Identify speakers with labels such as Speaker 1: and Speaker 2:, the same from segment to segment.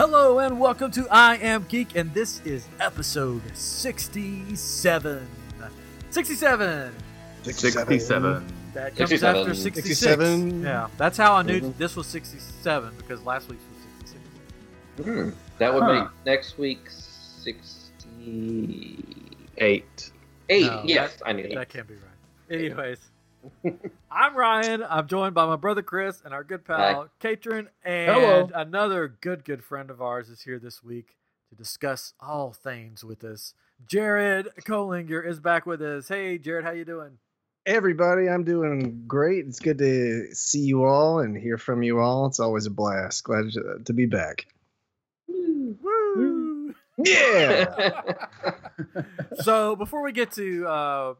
Speaker 1: Hello and welcome to I Am Geek, and this is episode 67. 67!
Speaker 2: 67.
Speaker 1: That comes
Speaker 3: 67.
Speaker 1: after 66.
Speaker 4: 67.
Speaker 1: Yeah, that's how I knew this was 67 because last week's was 66.
Speaker 3: Hmm. That would
Speaker 2: Huh.
Speaker 3: make next week 68.
Speaker 2: Eight.
Speaker 1: No,
Speaker 3: yes, I knew that.
Speaker 1: That can't be right. Anyways, I'm Ryan. I'm joined by my brother Chris and our good pal Katrin, and
Speaker 2: Hello.
Speaker 1: another good, good friend of ours is here this week to discuss all things with us. Jared Colinger is back with us. Hey, Jared, how you doing?
Speaker 4: Everybody, I'm doing great. It's good to see you all and hear from you all. It's always a blast. Glad to, to be back.
Speaker 1: Woo!
Speaker 4: Yeah.
Speaker 1: so before we get to uh,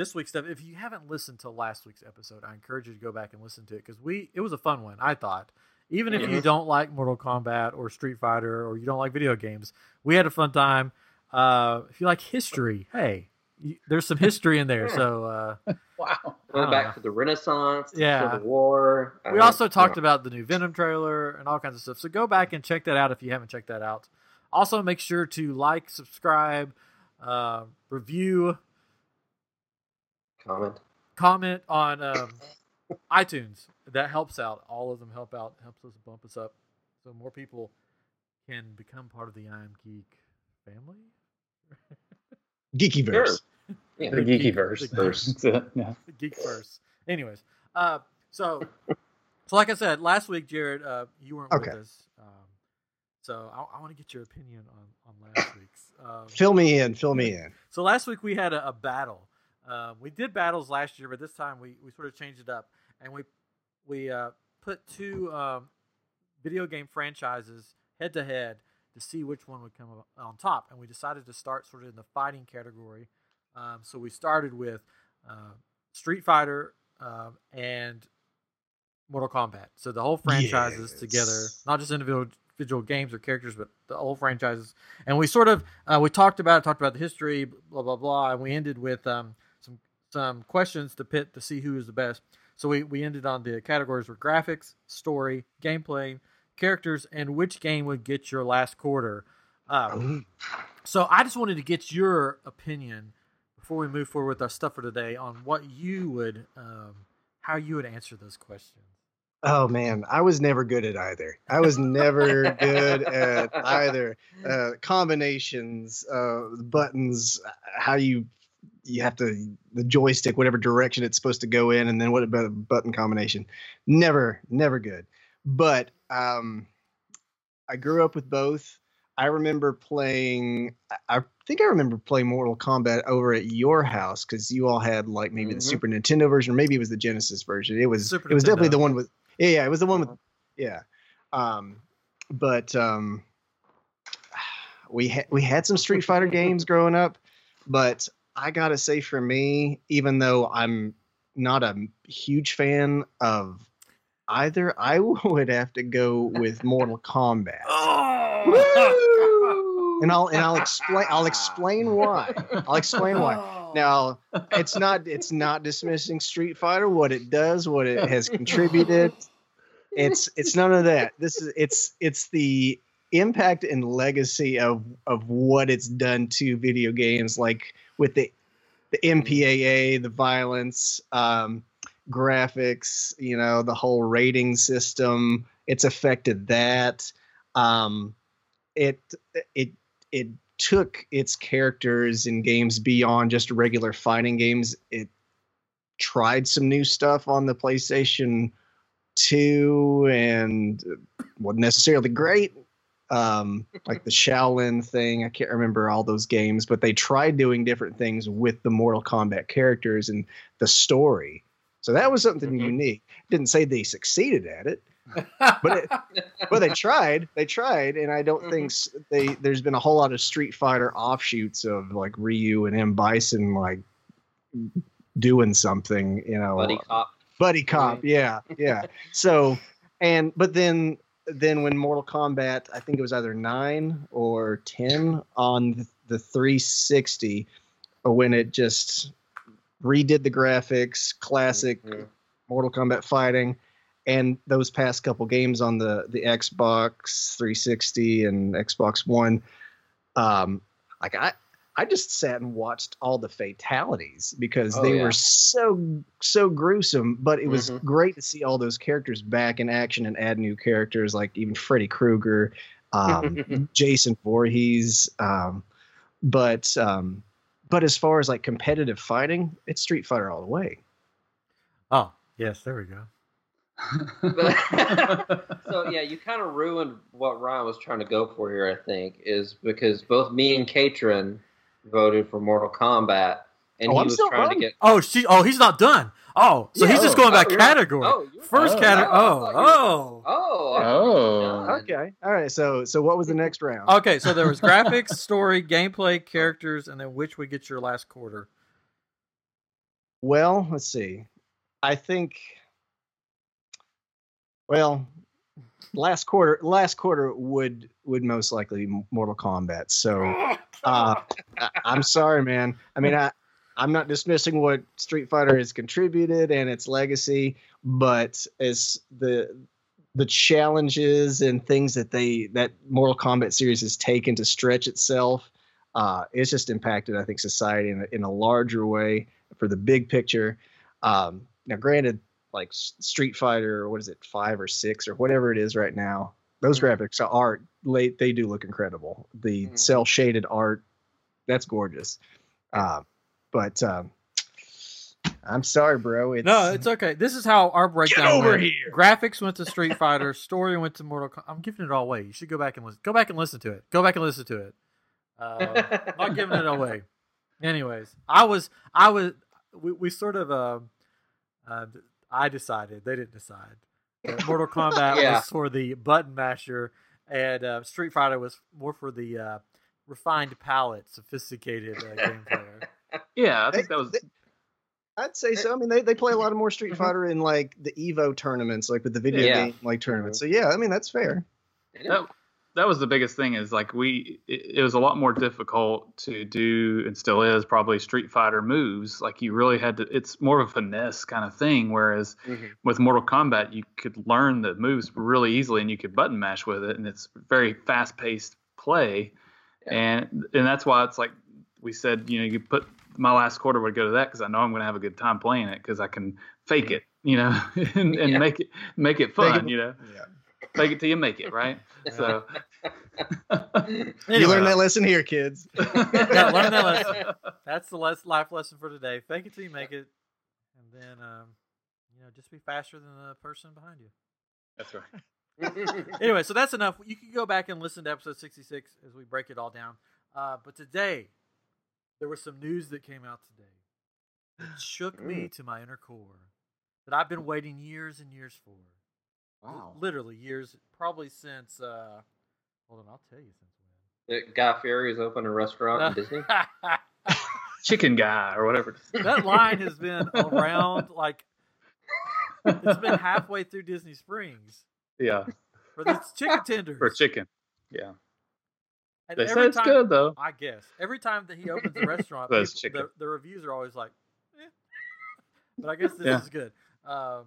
Speaker 1: this week's stuff, if you haven't listened to last week's episode, I encourage you to go back and listen to it because we it was a fun one. I thought, even if you
Speaker 3: Mhm.
Speaker 1: don't like Mortal Kombat or Street Fighter or you don't like video games, we had a fun time. Uh, if you like history, hey, you, there's some history in there. So uh,
Speaker 2: Wow.
Speaker 3: Went
Speaker 1: Uh,
Speaker 3: back to the Renaissance, the
Speaker 1: yeah.
Speaker 3: Civil War.
Speaker 1: we
Speaker 3: Uh,
Speaker 1: also talked
Speaker 3: yeah.
Speaker 1: about the new Venom trailer and all kinds of stuff. So go back and check that out if you haven't checked that out. Also, make sure to like, subscribe, uh, review,
Speaker 3: comment.
Speaker 1: comment on um, iTunes. That helps out. All of them help out. Helps us bump us up, so more people can become part of the I Am Geek family.
Speaker 4: Geekyverse.
Speaker 3: Sure. Yeah.
Speaker 2: The geeky verse.
Speaker 1: The
Speaker 2: That's it, yeah.
Speaker 1: the Geek first. Anyways, uh, so so like I said last week, Jared, uh, you weren't
Speaker 4: Okay.
Speaker 1: with us. Um, so I, I want to get your opinion on on last week's. Um,
Speaker 4: Fill me in. Fill me in.
Speaker 1: So last week we had a, a battle. Um, we did battles last year, but this time we, we sort of changed it up, and we we uh, put two um, video game franchises head to head to see which one would come on top, and we decided to start sort of in the fighting category. Um, so we started with uh, Street Fighter um, and Mortal Kombat. So the whole franchises together, not just individual individual games or characters, but the whole franchises. And we sort of uh, we talked about it, talked about the history, blah blah blah, and we ended with um, some questions to pit to see who is the best. So we, we ended on the categories were graphics, story, gameplay, characters, and which game would get your last quarter. Um, so I just wanted to get your opinion before we move forward with our stuff for today on what you would, um, how you would answer those questions.
Speaker 4: Oh man, I was never good at either. I was never good at either. Uh, combinations, uh, buttons, how you you have to the joystick, whatever direction it's supposed to go in, and then what about a button combination? Never, never good. But um, I grew up with both. I remember playing. I- think I remember playing Mortal Kombat over at your house because you all had like maybe the
Speaker 3: Mhm.
Speaker 4: Super Nintendo version, or maybe it was the Genesis version. It was.
Speaker 1: Super
Speaker 4: it was definitely the one with. Yeah, yeah, it was the one with. Yeah, um, but um, we had we had some Street Fighter games growing up, but I gotta say, for me, even though I'm not a huge fan of either, I would have to go with Mortal Kombat.
Speaker 1: Oh,
Speaker 4: and I'll and I'll explain I'll explain why. I'll explain why. Oh. Now, it's not it's not dismissing Street Fighter, what it does, what it has contributed. It's it's none of that. This is it's it's the impact and legacy of of what it's done to video games, like with the the MPAA, the violence, um, graphics, you know, the whole rating system. It's affected that. Um, it it it took its characters in games beyond just regular fighting games. It tried some new stuff on the PlayStation 2 and wasn't necessarily great. Um, like the Shaolin thing, I can't remember all those games, but they tried doing different things with the Mortal Kombat characters and the story. So that was something
Speaker 3: Mhm.
Speaker 4: unique. Didn't say they succeeded at it, but it, well, they tried. They tried, and I don't think they. There's been a whole lot of Street Fighter offshoots of like Ryu and M Bison like doing something. You know,
Speaker 3: Buddy cop.
Speaker 4: buddy cop. Yeah, yeah. So, and but then then when Mortal Kombat, I think it was either nine or ten on the 360, when it just redid the graphics, classic
Speaker 3: Mhm.
Speaker 4: Mortal Kombat fighting, and those past couple games on the the Xbox 360 and Xbox One, um, like I I just sat and watched all the fatalities because
Speaker 3: Oh,
Speaker 4: they
Speaker 3: yeah.
Speaker 4: were so so gruesome. But it was
Speaker 3: Mhm.
Speaker 4: great to see all those characters back in action and add new characters like even Freddy Krueger, um, Jason Voorhees. Um, but um, but as far as like competitive fighting, it's Street Fighter all the way.
Speaker 1: Oh, yes, there we go.
Speaker 3: so yeah, you kind of ruined what Ryan was trying to go for here. I think is because both me and Katrin voted for Mortal Kombat, and
Speaker 4: Oh,
Speaker 3: he
Speaker 4: I'm
Speaker 3: was
Speaker 4: still
Speaker 3: trying
Speaker 4: voting.
Speaker 3: to get.
Speaker 1: Oh, she. Oh, he's not done. Oh, so
Speaker 3: Yeah.
Speaker 1: he's just
Speaker 3: Oh,
Speaker 1: going by
Speaker 3: oh, you're
Speaker 1: category.
Speaker 3: oh, you're-
Speaker 1: First
Speaker 3: oh,
Speaker 1: category.
Speaker 3: I
Speaker 1: Oh, oh.
Speaker 3: Oh,
Speaker 2: Oh.
Speaker 4: Okay, all right. So so what was the next round?
Speaker 1: Okay, so there was graphics, story, gameplay, characters, and then which would get your last quarter.
Speaker 4: Well, let's see. I think. Well, last quarter, last quarter would would most likely be Mortal Kombat. So, uh, I'm sorry, man. I mean, I I'm not dismissing what Street Fighter has contributed and its legacy, but as the the challenges and things that they that Mortal Kombat series has taken to stretch itself, uh, it's just impacted, I think, society in a, in a larger way for the big picture. Um, now, granted, like Street Fighter, what is it, five or six or whatever it is right now, those
Speaker 3: Mhm.
Speaker 4: graphics are late. They do look incredible. The
Speaker 3: Mhm.
Speaker 4: cell shaded art, that's gorgeous. Um, but um, I'm sorry, bro. It's,
Speaker 1: No, it's okay. This is how our breakdown
Speaker 4: over
Speaker 1: went.
Speaker 4: here.
Speaker 1: Graphics went to Street Fighter, story went to Mortal Kombat. I'm giving it all away. You should go back and listen. Go back and listen to it. Go back and listen to it. Uh, not giving it away. Anyways, I was, I was, we, we sort of, uh, uh, I decided they didn't decide. That Mortal Kombat
Speaker 3: Yeah.
Speaker 1: was for the button masher, and uh, Street Fighter was more for the uh, refined palate, sophisticated uh, game player.
Speaker 2: yeah, I think that was.
Speaker 4: I'd say so. I mean, they, they play a lot of more Street
Speaker 3: Mhm.
Speaker 4: Fighter in like the Evo tournaments, like with the video
Speaker 3: Yeah.
Speaker 4: game like tournaments. So yeah, I mean that's fair.
Speaker 2: that, that was the biggest thing is like we it, it was a lot more difficult to do and still is probably street fighter moves like you really had to it's more of a finesse kind of thing whereas
Speaker 3: Mhm.
Speaker 2: with mortal kombat you could learn the moves really easily and you could button mash with it and it's very fast paced play
Speaker 3: Yeah.
Speaker 2: and and that's why it's like we said you know you put my last quarter would go to that because i know i'm going to have a good time playing it because i can fake it you know and, and
Speaker 3: Yeah.
Speaker 2: make it make it
Speaker 4: Make
Speaker 2: fun
Speaker 4: it-
Speaker 2: you know
Speaker 4: Yeah.
Speaker 2: Fake it till you make it right so
Speaker 4: You
Speaker 1: Anyway.
Speaker 4: learned that lesson here, kids.
Speaker 1: Yeah, learn that lesson. That's the les- life lesson for today. Fake it till you make it, and then um, you know just be faster than the person behind you.
Speaker 2: That's right.
Speaker 1: Anyway, so that's enough. You can go back and listen to episode sixty-six as we break it all down. Uh, but today, there was some news that came out today that shook me to my inner core that I've been waiting years and years for.
Speaker 2: Wow.
Speaker 1: literally years, probably since. Uh, hold on, I'll tell you since
Speaker 3: That Guy Fieri has opened a restaurant in. Disney.
Speaker 2: Chicken guy or whatever.
Speaker 1: that line has been around like it's been halfway through Disney Springs
Speaker 2: Yeah,
Speaker 1: for these chicken tenders.
Speaker 2: for chicken. Yeah,
Speaker 1: And
Speaker 2: they say it's
Speaker 1: time-
Speaker 2: good though.
Speaker 1: I guess every time that he opens a restaurant, people- the, the reviews are always like, eh. but I guess this
Speaker 2: Yeah.
Speaker 1: is good. Um,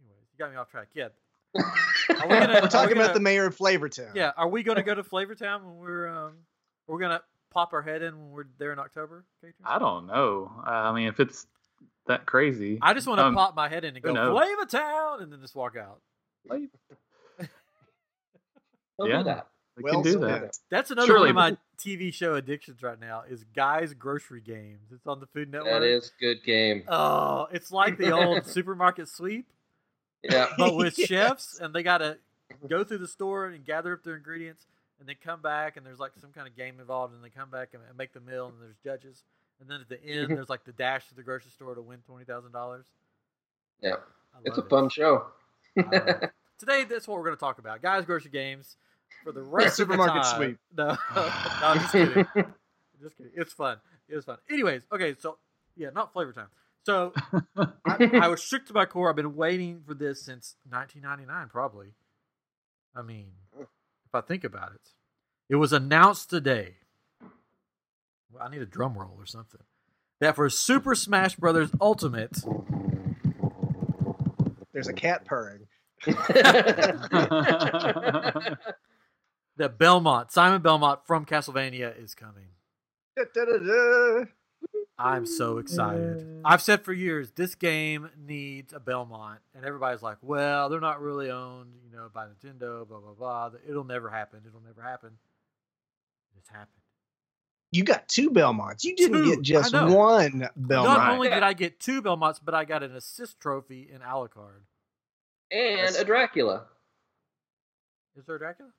Speaker 1: anyways, you got me off track. Yeah, Are we gonna-
Speaker 4: We're talking
Speaker 1: gonna-
Speaker 4: about the mayor of Flavortown.
Speaker 1: yeah. Are we going to go to Flavortown when we're um, we're going to pop our head in when we're there in October? Katrin?
Speaker 2: I don't know. Uh, I mean, if it's that crazy,
Speaker 1: I just want to
Speaker 2: Um,
Speaker 1: pop my head in and
Speaker 2: who
Speaker 1: go
Speaker 2: knows?
Speaker 1: Flavortown and then just walk out.
Speaker 2: like, Yeah.
Speaker 3: do that.
Speaker 2: we
Speaker 4: Well
Speaker 2: can do
Speaker 4: said.
Speaker 2: that.
Speaker 1: That's another
Speaker 2: Surely-
Speaker 1: one of my TV show addictions right now is Guys Grocery Games. It's on the Food Network.
Speaker 3: That is good game.
Speaker 1: Oh, it's like the old supermarket sweep,
Speaker 3: Yeah.
Speaker 1: but with
Speaker 4: Yes.
Speaker 1: chefs, and they got to go through the store and gather up their ingredients, and then come back, and there's like some kind of game involved, and they come back and, and make the meal, and there's judges, and then at the end, mm-hmm. there's like the dash to the grocery store to win twenty thousand dollars.
Speaker 3: Yeah. It's a fun show.
Speaker 1: Today, that's what we're going to talk about, Guys Grocery Games. For the rest
Speaker 4: Supermarket
Speaker 1: of the time.
Speaker 4: sweep.
Speaker 1: No, no, I'm just kidding. Just kidding. It's fun. It was fun. Anyways, okay, so yeah, not flavor time. So I, I was shook to my core. I've been waiting for this since 1999, probably. I mean, if I think about it, it was announced today. Well, I need a drum roll or something. That for Super Smash Brothers Ultimate,
Speaker 4: There's a cat purring.
Speaker 1: that Belmont, Simon Belmont from Castlevania is coming.
Speaker 4: Da-da-da-da.
Speaker 1: I'm so excited. I've said for years this game needs a Belmont, and everybody's like, "Well, they're not really owned, you know, by Nintendo." Blah blah blah. It'll never happen. It'll never happen. It's happened.
Speaker 4: You got two Belmonts. You didn't
Speaker 1: Two,
Speaker 4: get just one Belmont.
Speaker 1: Not only did I get two Belmonts, but I got an assist trophy in Alucard.
Speaker 3: and a Dracula.
Speaker 1: Is there a Dracula?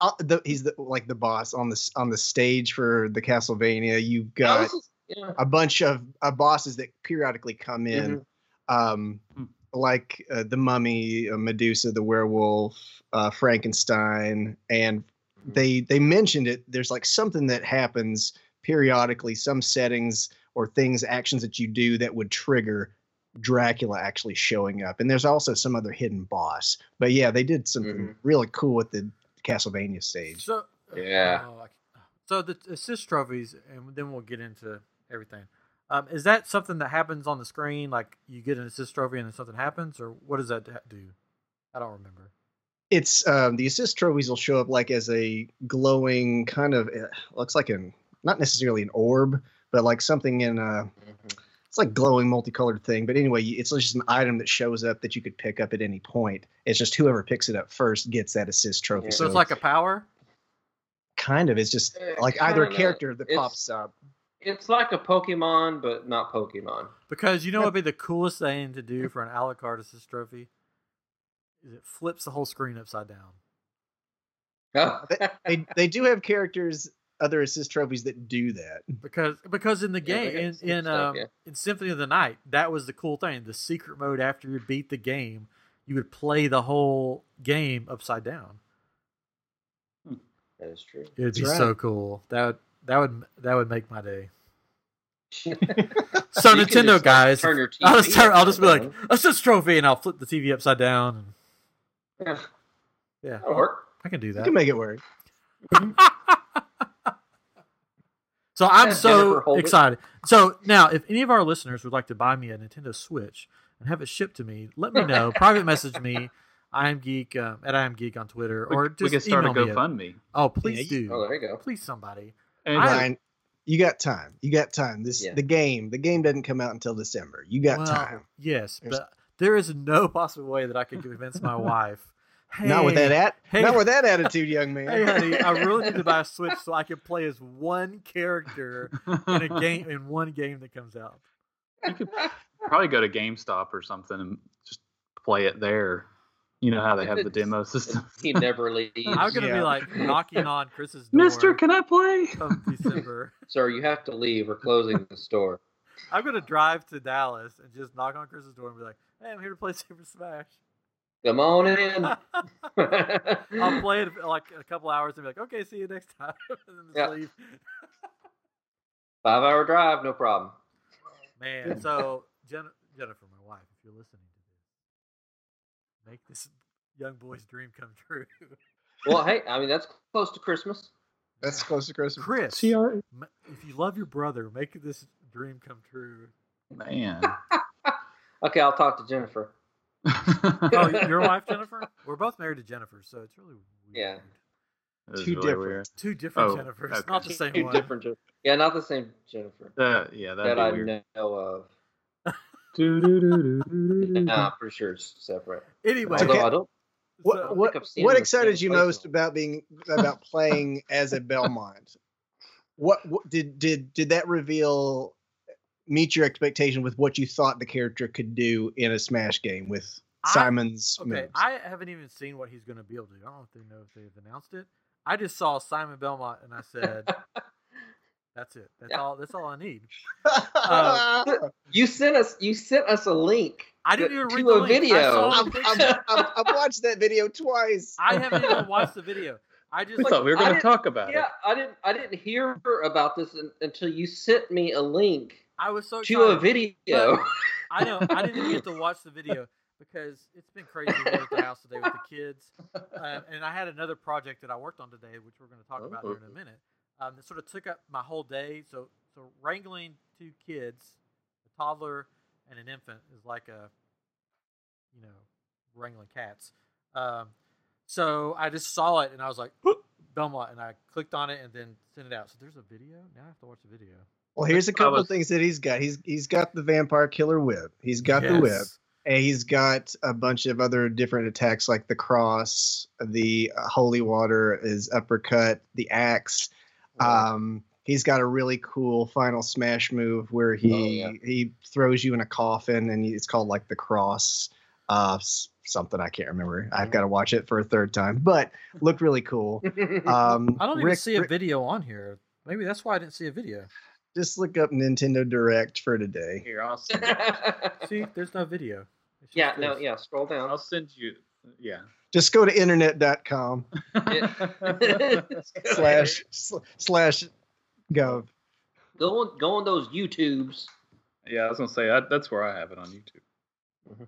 Speaker 4: Uh, the, he's the, like the boss on the on the stage for the Castlevania. You've
Speaker 3: No,
Speaker 4: got
Speaker 3: this is- yeah.
Speaker 4: a bunch of uh, bosses that periodically come in, um,
Speaker 2: Hmm.
Speaker 4: like uh, the Mummy, uh, Medusa, the Werewolf, uh, Frankenstein, and
Speaker 3: Mhm.
Speaker 4: they they mentioned it. There's like something that happens periodically, some settings or things, actions that you do that would trigger Dracula actually showing up. And there's also some other hidden boss. But yeah, they did something
Speaker 3: Mhm.
Speaker 4: really cool with the Castlevania stage.
Speaker 1: So
Speaker 3: Yeah.
Speaker 1: I- so the assist trophies, and then we'll get into everything. Um, is that something that happens on the screen? Like you get an assist trophy and then something happens, or what does that do? I don't remember.
Speaker 4: It's um, the assist trophies will show up like as a glowing kind of uh, looks like an not necessarily an orb, but like something in a
Speaker 3: Mhm.
Speaker 4: it's like glowing multicolored thing. But anyway, it's just an item that shows up that you could pick up at any point. It's just whoever picks it up first gets that assist trophy.
Speaker 3: Yeah.
Speaker 1: So it's like a power.
Speaker 4: kind of it's just
Speaker 3: Eh,
Speaker 4: like either a character that
Speaker 3: It's-
Speaker 4: pops up.
Speaker 3: It's like a Pokemon, but not Pokemon.
Speaker 1: Because you know what would be the coolest thing to do for an Alucard assist trophy? Is it flips the whole screen upside down.
Speaker 3: Oh.
Speaker 4: They they do have characters other assist trophies that do that.
Speaker 1: Because because in the game
Speaker 3: got
Speaker 1: in in
Speaker 3: stuff,
Speaker 1: um,
Speaker 3: yeah.
Speaker 1: in Symphony of the Night, that was the cool thing. The secret mode after you beat the game, you would play the whole game upside down.
Speaker 3: that is true.
Speaker 1: It'd be
Speaker 4: That's
Speaker 1: so cool. That would that would that would make my day. So
Speaker 3: You
Speaker 1: Nintendo
Speaker 3: just,
Speaker 1: guys,
Speaker 3: turn your
Speaker 1: I'll just
Speaker 3: TV
Speaker 1: turn, I'll just be
Speaker 3: upside
Speaker 1: like assist trophy, and I'll flip the TV upside down. And,
Speaker 3: Yeah,
Speaker 1: yeah,
Speaker 3: that'll work.
Speaker 1: I can do
Speaker 4: You
Speaker 1: that.
Speaker 4: can make it work.
Speaker 1: so I'm so
Speaker 3: Jennifer, hold it.
Speaker 1: excited. So now, if any of our listeners would like to buy me a Nintendo Switch and have it shipped to me, let me know. Private message me. I am geek um, at I am geek on Twitter,
Speaker 2: We,
Speaker 1: or
Speaker 2: we
Speaker 1: just
Speaker 2: could start a
Speaker 1: email me.
Speaker 2: GoFundMe.
Speaker 1: Oh, please
Speaker 4: Yeah,
Speaker 1: do.
Speaker 3: Oh, there you go.
Speaker 1: Please, somebody.
Speaker 2: And
Speaker 1: I-
Speaker 4: Ryan, you got time. You got time. This
Speaker 3: Yeah.
Speaker 4: the game. The game doesn't come out until December. You got
Speaker 1: Well,
Speaker 4: time.
Speaker 1: Yes,
Speaker 4: There's-
Speaker 1: but there is no possible way that I could convince my wife. Hey,
Speaker 4: not with that at,
Speaker 1: hey-
Speaker 4: not with that attitude, young man.
Speaker 1: Hey, honey, I really need to buy a Switch so I can play as one character in a game in one game that comes out.
Speaker 2: you could probably go to GameStop or something and just play it there. You know how they have the demo system.
Speaker 3: He never leaves.
Speaker 1: I'm gonna be like knocking on Chris's door.
Speaker 2: Mister, can I play?
Speaker 1: come December.
Speaker 3: Sir, you have to leave. We're closing the store.
Speaker 1: I'm gonna drive to Dallas and just knock on Chris's door and be like, "Hey, I'm here to play Super Smash."
Speaker 3: Come on in.
Speaker 1: I'll play it like a couple hours and be like, "Okay, see you next time," and then just
Speaker 3: Yeah.
Speaker 1: leave.
Speaker 3: Five hour drive, no problem.
Speaker 1: Man, so Jen- Jennifer, my wife, if you're listening to this, make this young boy's dream come true.
Speaker 3: Well, hey, I mean that's close to Christmas.
Speaker 4: That's close to Christmas.
Speaker 1: Chris,
Speaker 2: CR
Speaker 1: if you love your brother, make this dream come true.
Speaker 2: man.
Speaker 3: Okay, I'll talk to Jennifer.
Speaker 1: Oh, your wife, Jennifer? We're both married to Jennifer, so it's really weird.
Speaker 3: Yeah.
Speaker 4: Two
Speaker 2: really
Speaker 4: different.
Speaker 2: weird.
Speaker 1: Two different
Speaker 2: Oh,
Speaker 1: Jennifers,
Speaker 2: okay.
Speaker 1: not the same
Speaker 3: Two
Speaker 1: one.
Speaker 3: different. Jen- Yeah, not the same Jennifer
Speaker 2: Uh, yeah, that'd
Speaker 3: that I
Speaker 2: weird.
Speaker 3: know of. Nah, I'm pretty sure it's separate.
Speaker 1: Anyway,
Speaker 4: Okay.
Speaker 3: I don't.
Speaker 4: What
Speaker 1: so-
Speaker 4: what,
Speaker 3: I've seen
Speaker 4: what
Speaker 3: them
Speaker 4: excited you most
Speaker 3: place.
Speaker 4: about being about playing as a Belmont? What, what did did did that reveal meet your expectation with what you thought the character could do in a Smash game with
Speaker 1: I-
Speaker 4: Simon's
Speaker 1: okay,
Speaker 4: moves?
Speaker 1: I haven't even seen what he's going to be able to do. I don't know if they know if they've announced it. I just saw Simon Belmont and I said, "That's it. That's
Speaker 3: Yeah.
Speaker 1: all. That's all I need."
Speaker 3: You sent us. You sent us a link.
Speaker 1: I didn't
Speaker 3: to-
Speaker 1: even
Speaker 3: to
Speaker 1: read
Speaker 3: a
Speaker 1: the link.
Speaker 3: Video.
Speaker 4: I've. I've, I've, I've watched that video twice.
Speaker 1: I haven't even watched the video. I just
Speaker 2: We thought we were going to talk about it.
Speaker 3: Yeah, I didn't. I didn't hear about this un- until you sent me a link
Speaker 1: I was so
Speaker 3: to a
Speaker 1: excited.
Speaker 3: video.
Speaker 1: I know. I didn't even get to watch the video because it's been crazy here at the house today with the kids. Um, and I had another project that I worked on today, which we're going to talk about here in a minute. Um, that sort of took up my whole day. So, so wrangling two kids, a toddler and an infant, is like a you know, wrangling cats. Um, so I just saw it and I was like, Belmont, and I clicked on it and then sent it out. So there's a video. Now I have to watch the video.
Speaker 4: Well, here's a couple
Speaker 2: was-
Speaker 4: of things that he's got. He's he's got the vampire killer whip. He's got the whip. And he's got a bunch of other different attacks like the cross, the uh, holy water, his uppercut, the axe. Um, he's got a really cool final smash move where he
Speaker 3: Oh, yeah.
Speaker 4: he throws you in a coffin and it's called like the cross, uh, something I can't remember. I've got to watch it for a third time, but looked really cool. Um,
Speaker 1: I don't even
Speaker 4: Rick-
Speaker 1: see a
Speaker 4: Rick-
Speaker 1: video on here. Maybe that's why I didn't see a video.
Speaker 4: Just look up Nintendo Direct for today.
Speaker 2: Here, I'll
Speaker 1: See, there's no video. It's just
Speaker 3: yeah, no, yeah. Scroll down.
Speaker 2: I'll send you. Yeah.
Speaker 4: Just go to internet.com slash sl- slash gov.
Speaker 3: go on, go on those YouTubes.
Speaker 2: yeah, I was gonna say that, that's where I have it on YouTube.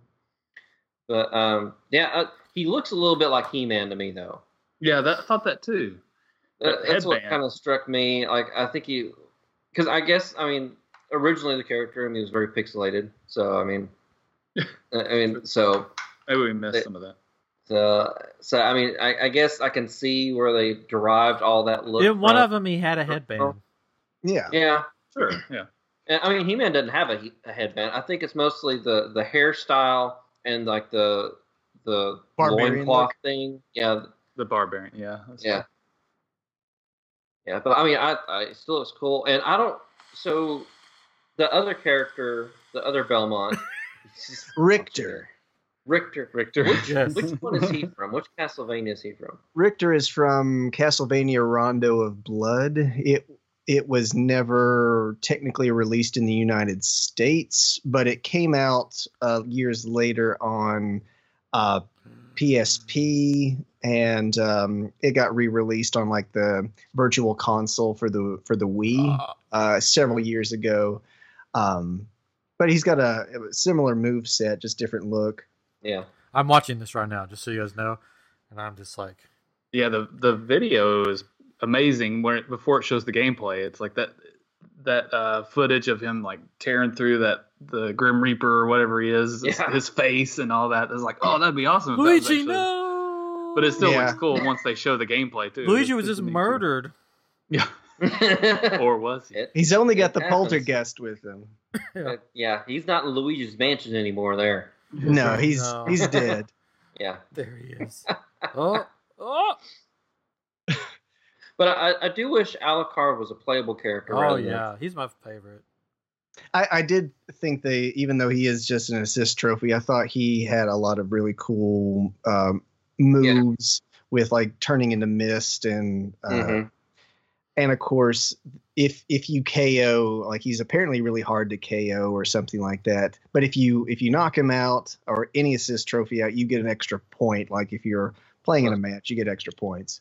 Speaker 3: But um, yeah, uh, he looks a little bit like He-Man to me, though.
Speaker 2: Yeah, that, I thought that too. That
Speaker 3: That's what kind of struck me. Like, I think he, because I guess, I mean, originally the character, I mean, was very pixelated. So, I mean, I I mean, so,
Speaker 2: Maybe we missed
Speaker 3: They-
Speaker 2: some of that.
Speaker 3: So, so I mean, I, I guess I can see where they derived all that look.
Speaker 1: In one
Speaker 3: from.
Speaker 1: of them, he had a headband.
Speaker 4: Yeah.
Speaker 3: yeah.
Speaker 2: Sure. Yeah.
Speaker 3: And, I mean, He-Man doesn't have a, a headband. I think it's mostly the the hairstyle and like the the
Speaker 4: Barbarian
Speaker 3: loincloth
Speaker 4: look.
Speaker 3: thing. Yeah,
Speaker 2: The barbarian. Yeah.
Speaker 3: yeah,
Speaker 2: right.
Speaker 3: yeah. But I mean, I, I it still looks cool. And I don't. So the other character, the other Belmont,
Speaker 4: Richter.
Speaker 3: Richter.
Speaker 2: Richter.
Speaker 3: Which,
Speaker 1: Yes.
Speaker 3: which one is he from? Which Castlevania is he from?
Speaker 4: Richter is from Castlevania Rondo of Blood. It it was never technically released in the United States, but it came out uh, years later on uh, PSP, and um, it got re-released on like the Virtual Console for the for the Wii
Speaker 1: Uh,
Speaker 4: uh, several years ago. Um, but he's got a, a similar move set, just different look.
Speaker 3: Yeah.
Speaker 1: I'm watching this right now, just so you guys know, and I'm just like,
Speaker 2: Yeah, the the video is amazing. Where it, before it shows the gameplay, it's like that that uh, footage of him like tearing through that the Grim Reaper or whatever he is, his,
Speaker 3: Yeah.
Speaker 2: his face and all that. It's like, oh, that'd be awesome. if that was
Speaker 1: Luigi,
Speaker 2: actually-
Speaker 1: no.
Speaker 2: But it still
Speaker 4: Yeah.
Speaker 2: looks cool once they show the gameplay too.
Speaker 1: Luigi
Speaker 2: It's-
Speaker 1: was
Speaker 2: it's
Speaker 1: just
Speaker 2: neat, too.
Speaker 1: murdered.
Speaker 2: Yeah, or was he?
Speaker 3: It-
Speaker 4: He's only got the
Speaker 3: happens.
Speaker 4: poltergeist with him.
Speaker 3: uh, yeah, he's not in Luigi's Mansion anymore. There.
Speaker 4: No, he's
Speaker 1: No.
Speaker 4: he's dead.
Speaker 3: Yeah.
Speaker 1: There he is. oh, oh,
Speaker 3: But I, I do wish Alucard was a playable character.
Speaker 1: oh
Speaker 3: rather than-
Speaker 1: yeah, he's my favorite.
Speaker 4: I, I did think they, even though he is just an assist trophy, I thought he had a lot of really cool um, moves with like turning into mist and uh,
Speaker 3: Mhm.
Speaker 4: And of course if if you KO like he's apparently really hard to KO or something like that. But if you if you knock him out or any assist trophy out, you get an extra point. Like if you're playing in a match, you get extra points.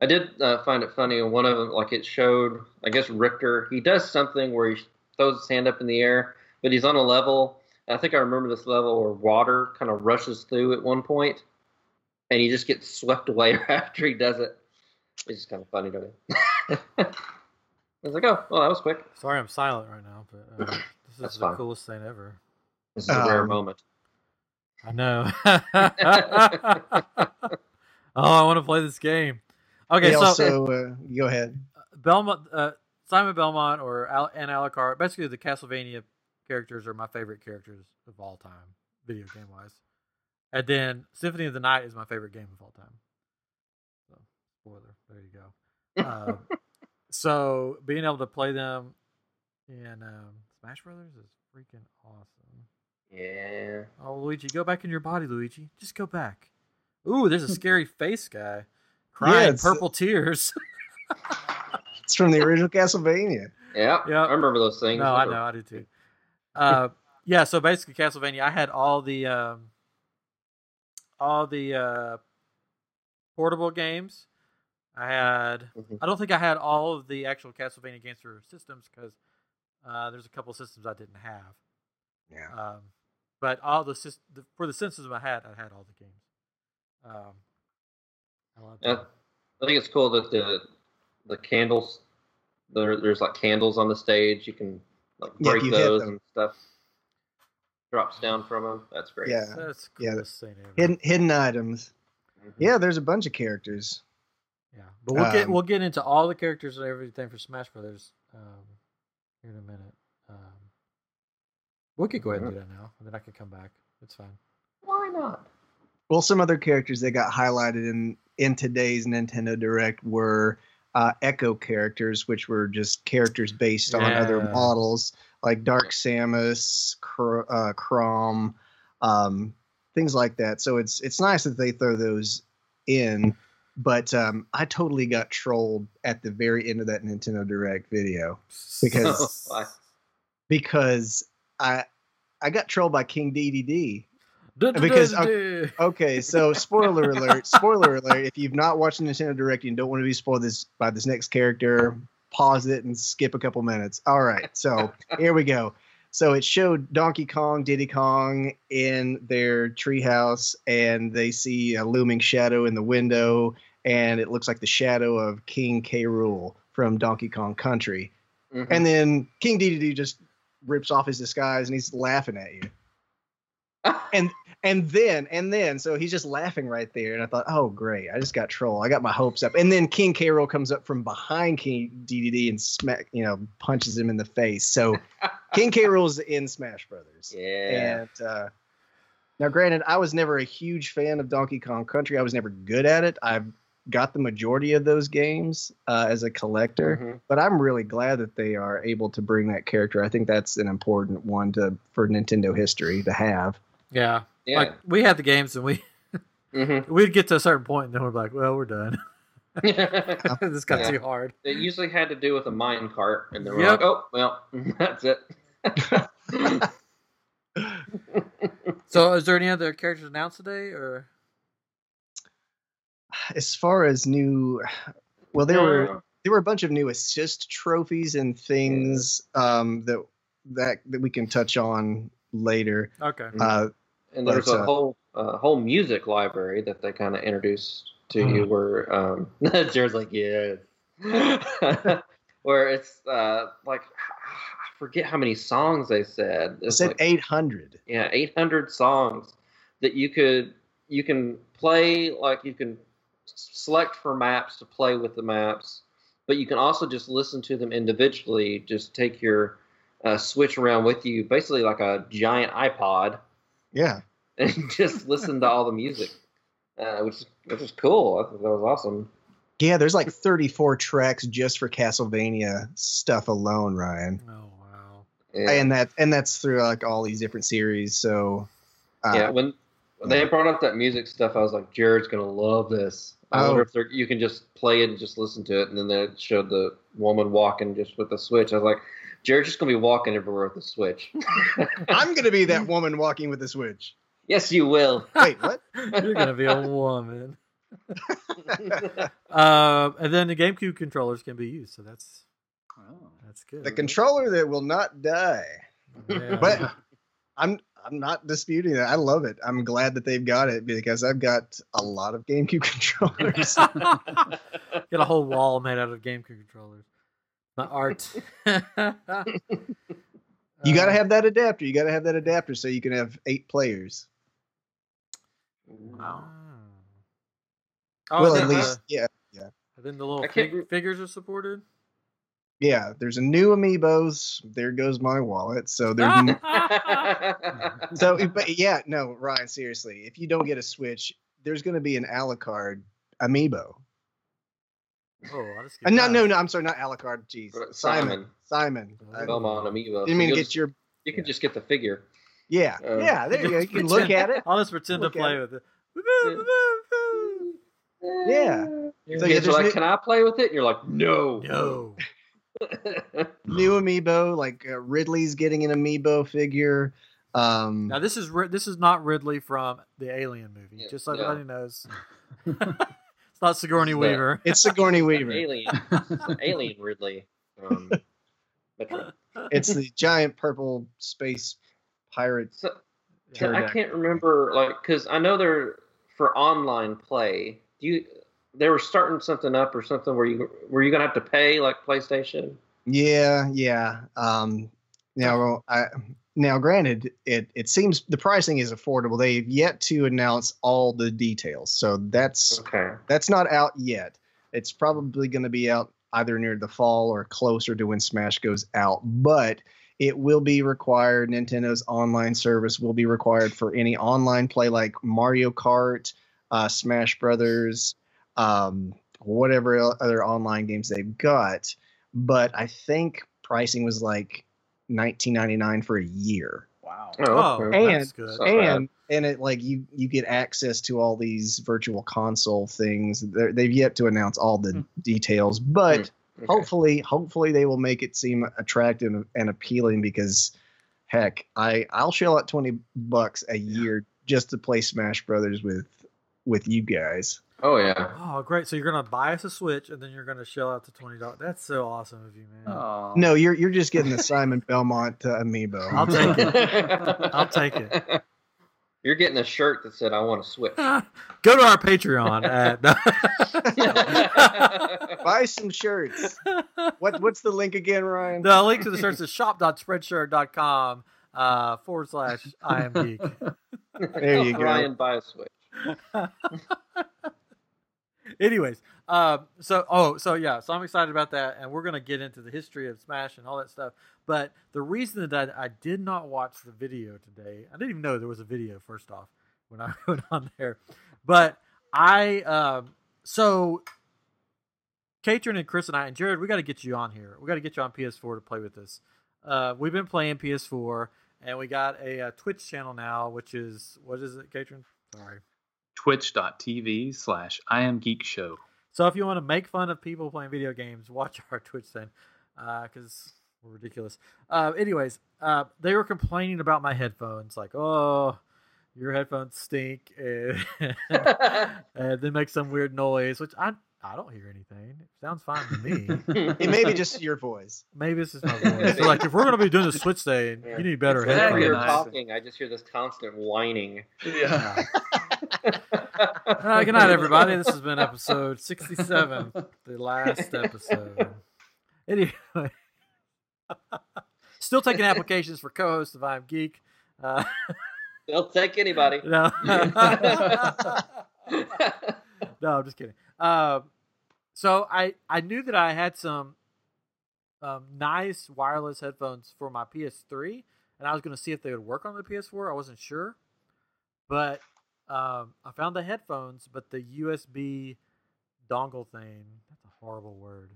Speaker 3: I did uh, find it funny. One of them, like it showed, I guess Richter, he does something where he throws his hand up in the air, but he's on a level. I think I remember this level where water kind of rushes through at one point, and he just gets swept away after he does it. It's just kind of funny to me. I was like, oh, well, that was quick.
Speaker 1: Sorry, I'm silent right now, but uh, this is the
Speaker 3: fine.
Speaker 1: coolest thing ever.
Speaker 3: This is a rare
Speaker 4: Um,
Speaker 3: moment.
Speaker 1: I know. oh, I want to play this game. Okay,
Speaker 4: They
Speaker 1: so
Speaker 4: also uh, go ahead.
Speaker 1: Belmont, uh, Simon Belmont, or Al- and Alucard. Basically, the Castlevania characters are my favorite characters of all time, video game wise. And then Symphony of the Night is my favorite game of all time. So, spoiler. There you go. Uh, so being able to play them in um, Smash Brothers is freaking awesome.
Speaker 3: Yeah.
Speaker 1: Oh, Luigi, go back in your body, Luigi. Just go back. Ooh, there's a scary face guy crying
Speaker 4: it's- uh,
Speaker 1: purple tears.
Speaker 4: It's from the original Castlevania.
Speaker 3: Yeah.
Speaker 1: Yeah.
Speaker 3: I remember those things.
Speaker 1: No, I know, I do too. Uh, yeah, so basically, Castlevania. I had all the um, all the uh, portable games. I had.
Speaker 3: Mhm.
Speaker 1: I don't think I had all of the actual Castlevania games for systems because uh, there's a couple systems I didn't have.
Speaker 4: Yeah.
Speaker 1: Um, but all the, sys- the for the systems I had, I had all the games. Um, I love
Speaker 3: Yeah. I think it's cool that the the candles there there's like candles on the stage. You can like
Speaker 4: Yeah,
Speaker 3: break
Speaker 4: you
Speaker 3: those
Speaker 4: them.
Speaker 3: and stuff. drops down from them. That's great.
Speaker 4: Yeah.
Speaker 1: That's
Speaker 4: Yeah,
Speaker 1: cool. Saint Amory.
Speaker 4: Hidden hidden items.
Speaker 3: Mhm.
Speaker 4: Yeah, there's a bunch of characters.
Speaker 1: Yeah, but we'll get
Speaker 4: Um,
Speaker 1: we'll get into all the characters and everything for Smash Brothers um, here in a minute. Um, we could go ahead and do that now, and then I can come back. It's fine.
Speaker 3: Why not?
Speaker 4: Well, some other characters that got highlighted in in today's Nintendo Direct were uh, Echo characters, which were just characters based on other models like Dark Samus, Cr- uh, Chrom, um, things like that. So it's it's nice that they throw those in. But um, I totally got trolled at the very end of that Nintendo Direct video Because-
Speaker 3: Why?
Speaker 4: because I I got trolled by King Dedede.
Speaker 1: because
Speaker 4: because, Okay, so spoiler alert! Spoiler alert! If you've not watched Nintendo Direct and don't want to be spoiled this by this next character, pause it and skip a couple minutes. All right, so here we go. So it showed Donkey Kong, Diddy Kong in their treehouse, and they see a looming shadow in the window, and it looks like the shadow of King K. Rool from Donkey Kong Country.
Speaker 3: Mhm.
Speaker 4: And then King Dedede just rips off his disguise and he's laughing at you and and then and then so he's just laughing right there and i thought oh great i just got troll i got my hopes up. And then king K. Rool comes up from behind king Dedede and smack you know punches him in the face. So king K. Rool's in smash brothers.
Speaker 3: Yeah.
Speaker 4: and uh now granted i was never a huge fan of donkey kong country. I was never good at it. I've got the majority of those games uh, as a collector
Speaker 3: Mhm.
Speaker 4: but i'm really glad that they are able to bring that character. I think that's an important one to for nintendo history to have.
Speaker 1: Yeah,
Speaker 3: Yeah.
Speaker 1: like we had the games, and we
Speaker 3: Mhm.
Speaker 1: we'd get to a certain point, and then we're like, well, we're done. this got
Speaker 3: Yeah.
Speaker 1: too hard.
Speaker 3: it usually had to do with a mine cart, and then we're
Speaker 1: Yep.
Speaker 3: like, oh, well, that's it.
Speaker 1: So, is there any other characters announced today, or
Speaker 4: as far as new well there were there were a bunch of new assist trophies and things um that that that we can touch on later
Speaker 1: okay?
Speaker 4: uh
Speaker 3: and there's
Speaker 4: But,
Speaker 3: a whole uh, whole music library that they kind of introduced to you, where um, Jared's like, yeah, where it's uh, like I forget how many songs they said.
Speaker 4: it
Speaker 3: It's
Speaker 4: said
Speaker 3: like,
Speaker 4: 800
Speaker 3: yeah, 800 songs that you could you can play like you can select for maps to play with the maps, but you can also just listen to them individually. Just take your uh, Switch around with you, basically like a giant iPod
Speaker 4: yeah
Speaker 3: and just listen to all the music, uh, which which is cool. I thought that was awesome.
Speaker 4: yeah there's like 34 tracks just for castlevania stuff alone ryan
Speaker 1: Oh wow!
Speaker 3: Yeah,
Speaker 4: and that and that's through like all these different series so uh,
Speaker 3: yeah. When, when they brought up that music stuff, I was like, Jared's gonna love this. I
Speaker 4: Oh.
Speaker 3: wonder if they're, you can just play it and just listen to it. And then they showed the woman walking just with the Switch. I was like, Jared's just gonna be walking everywhere with the Switch.
Speaker 4: i'm gonna be that woman walking with the switch
Speaker 3: yes, you will.
Speaker 4: wait what
Speaker 1: You're gonna be a woman. Um, and then the GameCube controllers can be used, so that's
Speaker 2: Oh.
Speaker 1: that's good.
Speaker 4: the controller that will not die
Speaker 1: Yeah.
Speaker 4: but I'm I'm not disputing that. I love it. I'm glad that they've got it because I've got a lot of GameCube controllers.
Speaker 1: Get a whole wall made out of GameCube controllers. My art.
Speaker 4: you got to
Speaker 1: Uh,
Speaker 4: have that adapter. You got to have that adapter so you can have eight players.
Speaker 1: Wow. Oh,
Speaker 4: well, at least
Speaker 1: the,
Speaker 4: yeah,
Speaker 1: and then the little fig- figures are supported.
Speaker 4: yeah. There's a new amiibos. There goes my wallet. So there's n- so but yeah, no, Ryan. Seriously, if you don't get a Switch, there's going to be an Alucard amiibo.
Speaker 1: Oh, I just
Speaker 4: Uh, no, no, no. I'm sorry, not Alucard. Jeez,
Speaker 3: Simon.
Speaker 4: Simon. Simon.
Speaker 1: Oh.
Speaker 4: I
Speaker 3: Belmont Amiibo.
Speaker 4: didn't mean to
Speaker 3: You'll
Speaker 4: get
Speaker 3: just-
Speaker 4: your.
Speaker 3: You can just get the figure.
Speaker 4: Yeah,
Speaker 3: Uh,
Speaker 4: yeah. There you go. You can look at it.
Speaker 1: I'll just pretend
Speaker 4: Look
Speaker 1: to play
Speaker 4: it.
Speaker 1: with it.
Speaker 4: Yeah.
Speaker 3: So
Speaker 4: So,
Speaker 3: kids
Speaker 4: yeah,
Speaker 3: are
Speaker 4: there's
Speaker 3: like,
Speaker 4: new-
Speaker 3: "Can I play with it?" And you're like, "No."
Speaker 1: No.
Speaker 4: new amiibo like uh, ridley's getting an amiibo figure um
Speaker 1: Now this is this is not Ridley from the Alien movie.
Speaker 3: Yeah,
Speaker 1: just so
Speaker 3: no.
Speaker 1: everybody knows. it's not Sigourney
Speaker 3: It's
Speaker 1: Weaver.
Speaker 4: it's sigourney weaver
Speaker 3: Alien, Alien Ridley. Um,
Speaker 4: it's the giant purple space pirate
Speaker 3: So,
Speaker 1: Yeah.
Speaker 3: I can't remember, like, because I know they're for online play. Do you? They were starting something up or something where you were you gonna have to pay like PlayStation?
Speaker 4: yeah yeah um now i now, granted, it it seems the pricing is affordable. They've yet to announce all the details, so that's
Speaker 3: Okay.
Speaker 4: that's not out yet. It's probably going to be out either near the fall or closer to when Smash goes out, but it will be required. Nintendo's online service will be required for any online play like Mario Kart, uh, Smash Brothers, um, whatever other online games they've got. But I think pricing was like 19.99 for a year
Speaker 2: Wow.
Speaker 3: Oh, okay.
Speaker 4: And-
Speaker 1: that's good.
Speaker 3: Not bad.
Speaker 4: and and it like you you get access to all these virtual console things They're, they've yet to announce all the
Speaker 2: Hmm.
Speaker 4: details but
Speaker 3: Okay.
Speaker 4: hopefully hopefully they will make it seem attractive and appealing because heck i i'll shell out 20 bucks a year just to play smash brothers with with you guys
Speaker 3: Oh yeah.
Speaker 1: Oh, great! So you're gonna buy us a Switch, and then you're gonna shell out the twenty dollars. That's so awesome of you, man.
Speaker 2: Oh.
Speaker 4: no you're you're just getting the simon belmont uh, amiibo
Speaker 1: I'll take it. I'll take it.
Speaker 3: You're getting a shirt that said "I want to switch."
Speaker 1: Go to our Patreon at.
Speaker 4: buy some shirts what what's the link again ryan
Speaker 1: the link to the shirts is shop.spreadshirt.com uh, forward slash I am geek.
Speaker 4: There you go.
Speaker 3: Ryan buy a switch.
Speaker 1: Anyways, um, so oh, so yeah, so I'm excited about that, and we're gonna get into the history of Smash and all that stuff. But the reason that I, I did not watch the video today, I didn't even know there was a video. First off, when I went on there, but I um, so Katrin and Chris and I and Jared, we got to get you on here. We got to get you on PS4 to play with us. Uh, we've been playing PS4, and we got a, uh Twitch channel now, which is what is it, Katrin? Sorry.
Speaker 2: Twitch.tv slash I am Geek Show.
Speaker 1: So if you want to make fun of people playing video games, watch our Twitch then, because we're ridiculous. Uh, anyways, uh, they were complaining about my headphones, like, "Oh, your headphones stink," and, and they make some weird noise, which I I don't hear anything. It sounds fine to me.
Speaker 4: it may be just your voice
Speaker 1: Maybe it's just my voice. So like, if we're gonna be doing the Switch thing,
Speaker 3: Yeah.
Speaker 1: you need better
Speaker 3: Whenever
Speaker 2: Exactly.
Speaker 3: you're
Speaker 1: headphones.
Speaker 3: Talking, I just hear this constant whining.
Speaker 2: Yeah.
Speaker 1: Uh, good night, everybody. This has been episode 67, the last episode. Anyway, still taking applications for co-host of I'm Geek. Uh,
Speaker 3: They'll take anybody.
Speaker 1: no, no, I'm just kidding. Uh, so I I knew that I had some um, nice wireless headphones for my PS3, and I was going to see if they would work on the PS4. I wasn't sure, but um, I found the headphones, but the USB dongle thing—that's a horrible word.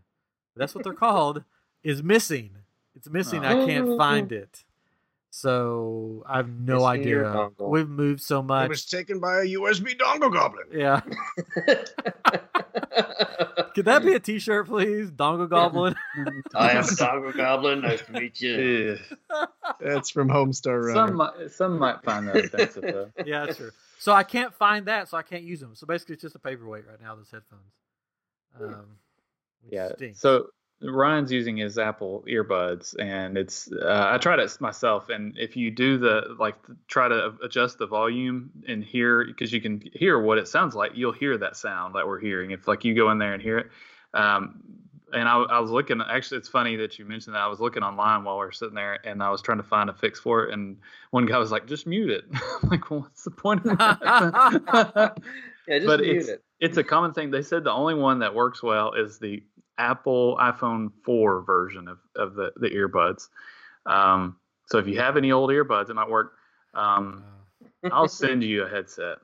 Speaker 1: But that's what they're called—is missing. It's missing. I can't find it. So I have no
Speaker 3: Missing
Speaker 1: idea.
Speaker 3: dongle.
Speaker 1: We've moved so much.
Speaker 4: it was taken by a usb dongle goblin
Speaker 1: Yeah. Could that be a T-shirt, please? Dongle Goblin.
Speaker 3: I am dongle Goblin. Nice to meet you.
Speaker 2: Yeah.
Speaker 4: That's from Homestar Runner.
Speaker 2: Some might, some might find that offensive though.
Speaker 1: yeah, that's true. So I can't find that, so I can't use them. So basically, it's just a paperweight right now. Those headphones. Um,
Speaker 2: Yeah.
Speaker 1: stinks.
Speaker 2: So Ryan's using his Apple earbuds, and it's uh, I tried it myself, and if you do the like try to adjust the volume and hear because you can hear what it sounds like, you'll hear that sound that we're hearing. If like you go in there and hear it. Um, and I, I was looking. Actually, it's funny that you mentioned that. I was looking online while we were sitting there, and I was trying to find a fix for it. And one guy was like, "Just mute it." I'm like, well, what's the point of that?
Speaker 3: Yeah, just
Speaker 2: But
Speaker 3: mute
Speaker 2: it's-
Speaker 3: it.
Speaker 2: it's a common thing. They said the only one that works well is the Apple iPhone 4 version of, of the, the earbuds. Um, so if you have any old earbuds, it might work. Um, I'll send you a headset.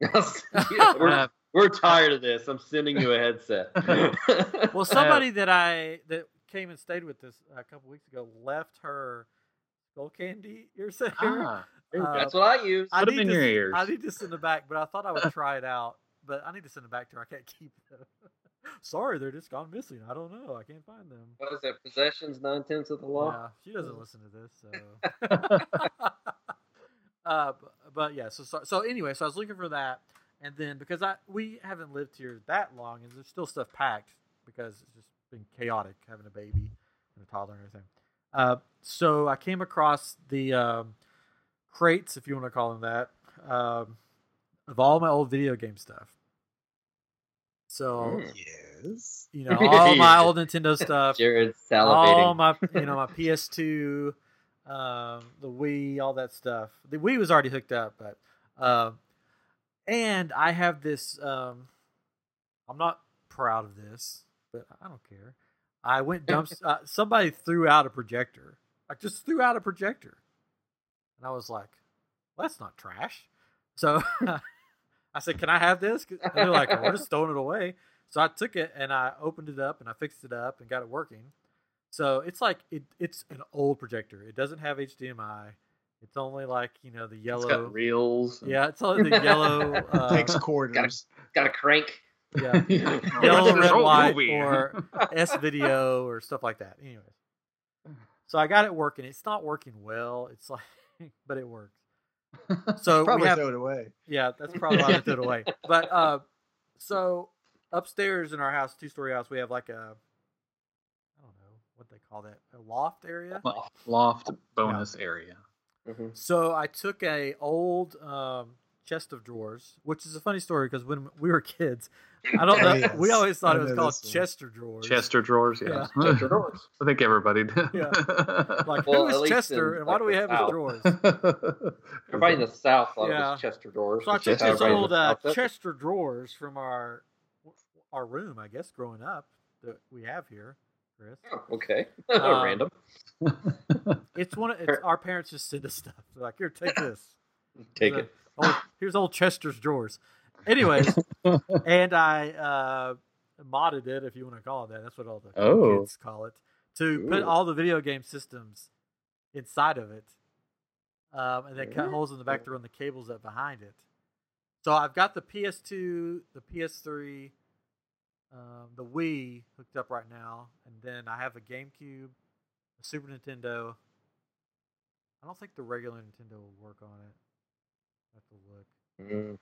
Speaker 3: Yeah, we're, we're tired of this. I'm sending you a headset.
Speaker 1: well, somebody that I that came and stayed with us a couple weeks ago left her skull candy earset.
Speaker 2: Ah,
Speaker 1: Uh,
Speaker 3: That's what I use.
Speaker 1: I
Speaker 2: Put 'em
Speaker 1: need
Speaker 2: in
Speaker 1: to,
Speaker 2: your
Speaker 1: s-
Speaker 2: ears.
Speaker 1: I need to send it back, but I thought I would try it out. But I need to send it back to her. I can't keep them. Sorry, they're just gone missing. I don't know. I can't find them.
Speaker 3: What is that? Possessions nine tenths of the law.
Speaker 1: Yeah, she doesn't listen to this, so. uh, but, but yeah, so, so so anyway, so I was looking for that, and then because I we haven't lived here that long, and there's still stuff packed because it's just been chaotic having a baby and a toddler and everything. Uh, so I came across the um, crates, if you want to call them that, um, of all my old video game stuff. So
Speaker 3: Mm.
Speaker 4: yes.
Speaker 1: you know all my old Nintendo stuff
Speaker 3: Jared
Speaker 1: all my you know my PS2, um, the Wii, all that stuff. The Wii was already hooked up, but um, and I have this. Um, I'm not proud of this, but I don't care. I went dumps. uh, somebody threw out a projector. I just threw out a projector, and I was like, well, "That's not trash." So I said, "Can I have this?" And they're like, oh, "We're just throwing it away." So I took it and I opened it up and I fixed it up and got it working. So it's like it, it's an old projector. It doesn't have HDMI. It's only like you know the
Speaker 2: It's
Speaker 1: yellow.
Speaker 2: got reels. and-
Speaker 1: yeah, it's only the yellow. Uh,
Speaker 4: Takes quarters.
Speaker 3: Got a crank.
Speaker 1: yeah,
Speaker 2: Yellow,
Speaker 1: yellow, red, white, or S video or stuff like that. Anyways, so I got it working. It's not working well. It's like, but it works. So we
Speaker 4: Probably
Speaker 1: have
Speaker 4: throw it away.
Speaker 1: yeah, that's probably why I threw it away. But uh, so upstairs in our house, two story house, we have like a I don't know what they call that, a loft area.
Speaker 2: loft, loft bonus area.
Speaker 3: Mhm.
Speaker 1: So I took a old um, chest of drawers, which is a funny story because when we were kids, I don't know,
Speaker 4: Yes.
Speaker 1: we always thought
Speaker 4: I
Speaker 1: it was called. Chester drawers.
Speaker 2: Chester drawers, yeah.
Speaker 1: Yeah.
Speaker 3: Chester drawers.
Speaker 2: I think everybody did.
Speaker 1: Yeah. Like
Speaker 3: Well,
Speaker 1: who
Speaker 3: at
Speaker 1: is
Speaker 3: least
Speaker 1: Chester
Speaker 3: in,
Speaker 1: and why do we
Speaker 3: the
Speaker 1: have his drawers?
Speaker 3: Everybody in the South thought it
Speaker 1: Yeah.
Speaker 3: was Chester drawers.
Speaker 1: So I took
Speaker 3: is how
Speaker 1: this old uh,
Speaker 3: South does it.
Speaker 1: Chester drawers from our our room, I guess, growing up that we have here, Chris.
Speaker 3: Oh, okay.
Speaker 1: Um,
Speaker 3: Random.
Speaker 1: It's one. Of, it's our parents just send this stuff. They're like, here, take this.
Speaker 3: Take
Speaker 1: Here's
Speaker 3: it.
Speaker 1: a- Old, here's old Chester's drawers. Anyways, and I uh, modded it, if you want to call it that. That's what all the
Speaker 2: Oh.
Speaker 1: kids call it. To put all the video game systems inside of it, um, and then cut
Speaker 3: Ooh.
Speaker 1: holes in the back to run the cables up behind it. So I've got the PS2, the PS3, um, the Wii hooked up right now, and then I have a GameCube, a Super Nintendo. I don't think the regular Nintendo will work on it. I have to look.
Speaker 3: Mm.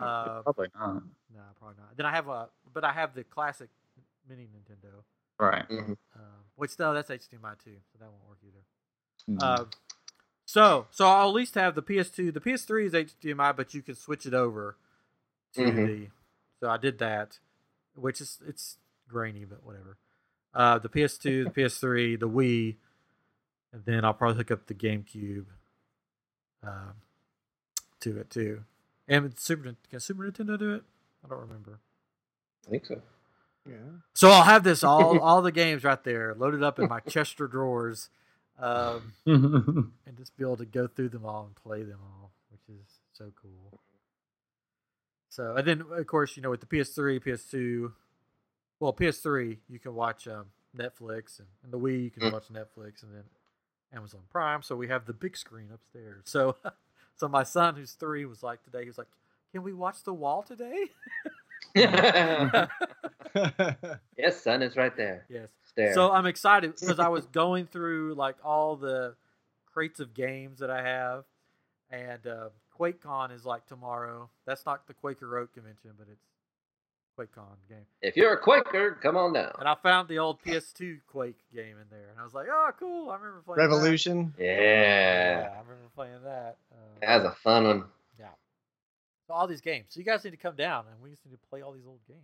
Speaker 1: Uh,
Speaker 2: Probably not.
Speaker 1: no, probably not. Then I have a, but I have the classic mini Nintendo,
Speaker 2: Right.
Speaker 3: Mhm.
Speaker 1: um, which no, that's HDMI too, so that won't work either.
Speaker 2: Mm.
Speaker 1: Uh, so, so I'll at least have the PS2. The PS3 is HDMI, but you can switch it over to
Speaker 3: Mhm.
Speaker 1: the. So I did that, which is it's grainy, but whatever. Uh, the PS2, the PS3, the Wii, and then I'll probably hook up the GameCube um, to it too. And Super can Super Nintendo do it? I don't remember.
Speaker 3: I think so.
Speaker 4: Yeah.
Speaker 1: So I'll have this all all the games right there loaded up in my Chester drawers, um, and just be able to go through them all and play them all, which is so cool. So and then of course you know with the PS3, PS2, well PS3 you can watch um, Netflix and, and the Wii you can
Speaker 3: Mm.
Speaker 1: watch Netflix and then Amazon Prime. So we have the big screen upstairs. So so my son who's three was like today he was like, can we watch The Wall today?
Speaker 3: yes, son, it's right there.
Speaker 1: yes.
Speaker 3: Stare.
Speaker 1: So I'm excited because I was going through like all the crates of games that I have, and uh, QuakeCon is like tomorrow. That's not the Quaker Oak convention, but it's QuakeCon game.
Speaker 3: if you're a Quaker, come on down.
Speaker 1: And I found the old PS2 Quake game in there, and I was like, "Oh, cool! I remember playing that."
Speaker 4: Revolution.
Speaker 1: Yeah,
Speaker 3: Yeah.
Speaker 1: I remember playing that. Uh,
Speaker 3: was a fun one.
Speaker 1: so all these games. So you guys need to come down, and we just need to play all these old games.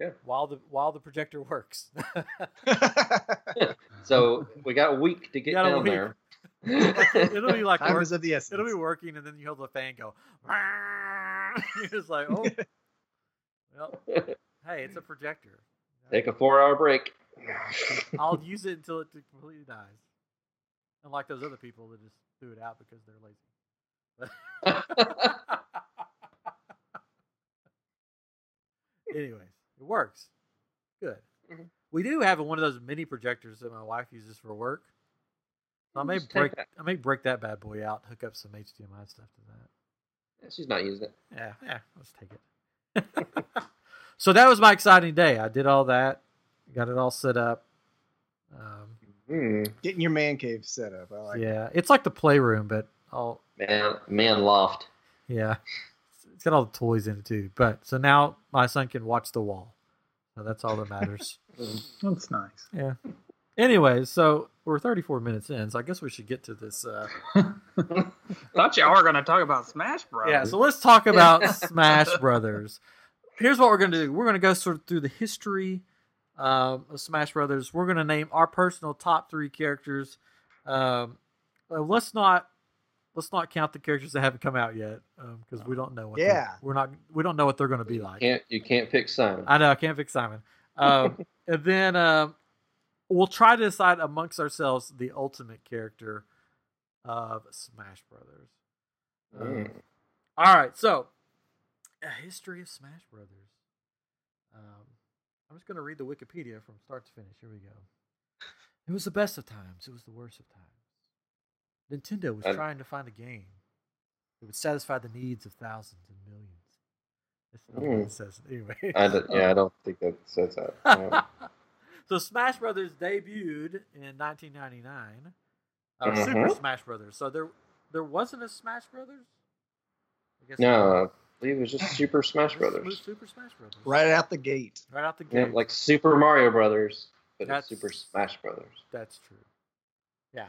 Speaker 3: Yeah.
Speaker 1: While the while the projector works.
Speaker 3: So we got a week to get down there.
Speaker 1: It'll be like work-
Speaker 4: of the essence.
Speaker 1: It'll be working, and then you hear the fan go. You're just like, oh, well, hey, it's a projector.
Speaker 3: Take a four-hour break.
Speaker 1: I'll use it until it completely dies. Unlike those other people that just threw it out because they're lazy. Anyways, it works. Good.
Speaker 3: Mhm.
Speaker 1: We do have one of those mini projectors that my wife uses for work. So I may
Speaker 3: Just
Speaker 1: break.
Speaker 3: that.
Speaker 1: I may break that bad boy out, hook up some HDMI stuff to that.
Speaker 3: She's not using it.
Speaker 1: Yeah, yeah, let's take it. so that was my exciting day. I did all that, got it all set up. Um,
Speaker 3: Hmm.
Speaker 4: Getting your man cave set up. I like.
Speaker 1: yeah, it's like the playroom, but all
Speaker 3: Man, man loft.
Speaker 1: yeah, it's got all the toys in it too. But so now my son can watch the wall. So that's all that matters.
Speaker 2: That's nice.
Speaker 1: yeah. Anyways, so we're 34 minutes in, so I guess we should get to this. Uh,
Speaker 2: Thought y'all were gonna talk about Smash Bros.
Speaker 1: Yeah, so let's talk about Smash Brothers. Here's what we're going to do. We're going to go sort of through the history um, of Smash Brothers. We're going to name our personal top three characters Um, uh, let's not let's not count the characters that haven't come out yet because we don't know what. they're-
Speaker 4: Yeah.
Speaker 1: we're not we don't know what they're going to be like.
Speaker 3: Can't you can't pick Simon?
Speaker 1: I know I can't pick Simon. Um, and then um, we'll try to decide amongst ourselves the ultimate character of Smash Brothers. Um,
Speaker 3: Mm.
Speaker 1: all right, so a history of Smash Brothers. Um, I'm just going to read the Wikipedia from start to finish. Here we go. It was the best of times. It was the worst of times. Nintendo was trying to find a game that would satisfy the needs of thousands and millions. That's not what
Speaker 3: Hmm.
Speaker 1: it says. Anyway.
Speaker 3: I don't, yeah, I don't think that says that. Yeah.
Speaker 1: so Smash Brothers debuted in 1999. Uh, Super
Speaker 3: Mhm.
Speaker 1: Smash Brothers. So there, there wasn't a Smash Brothers. I guess
Speaker 3: no, I believe it was just Super Smash Brothers.
Speaker 1: Super Smash Brothers.
Speaker 4: Right out the gate.
Speaker 1: Right out the
Speaker 3: Yeah,
Speaker 1: gate.
Speaker 3: like Super Mario Brothers, but
Speaker 1: That's-
Speaker 3: it's Super Smash Brothers.
Speaker 1: That's true. Yeah.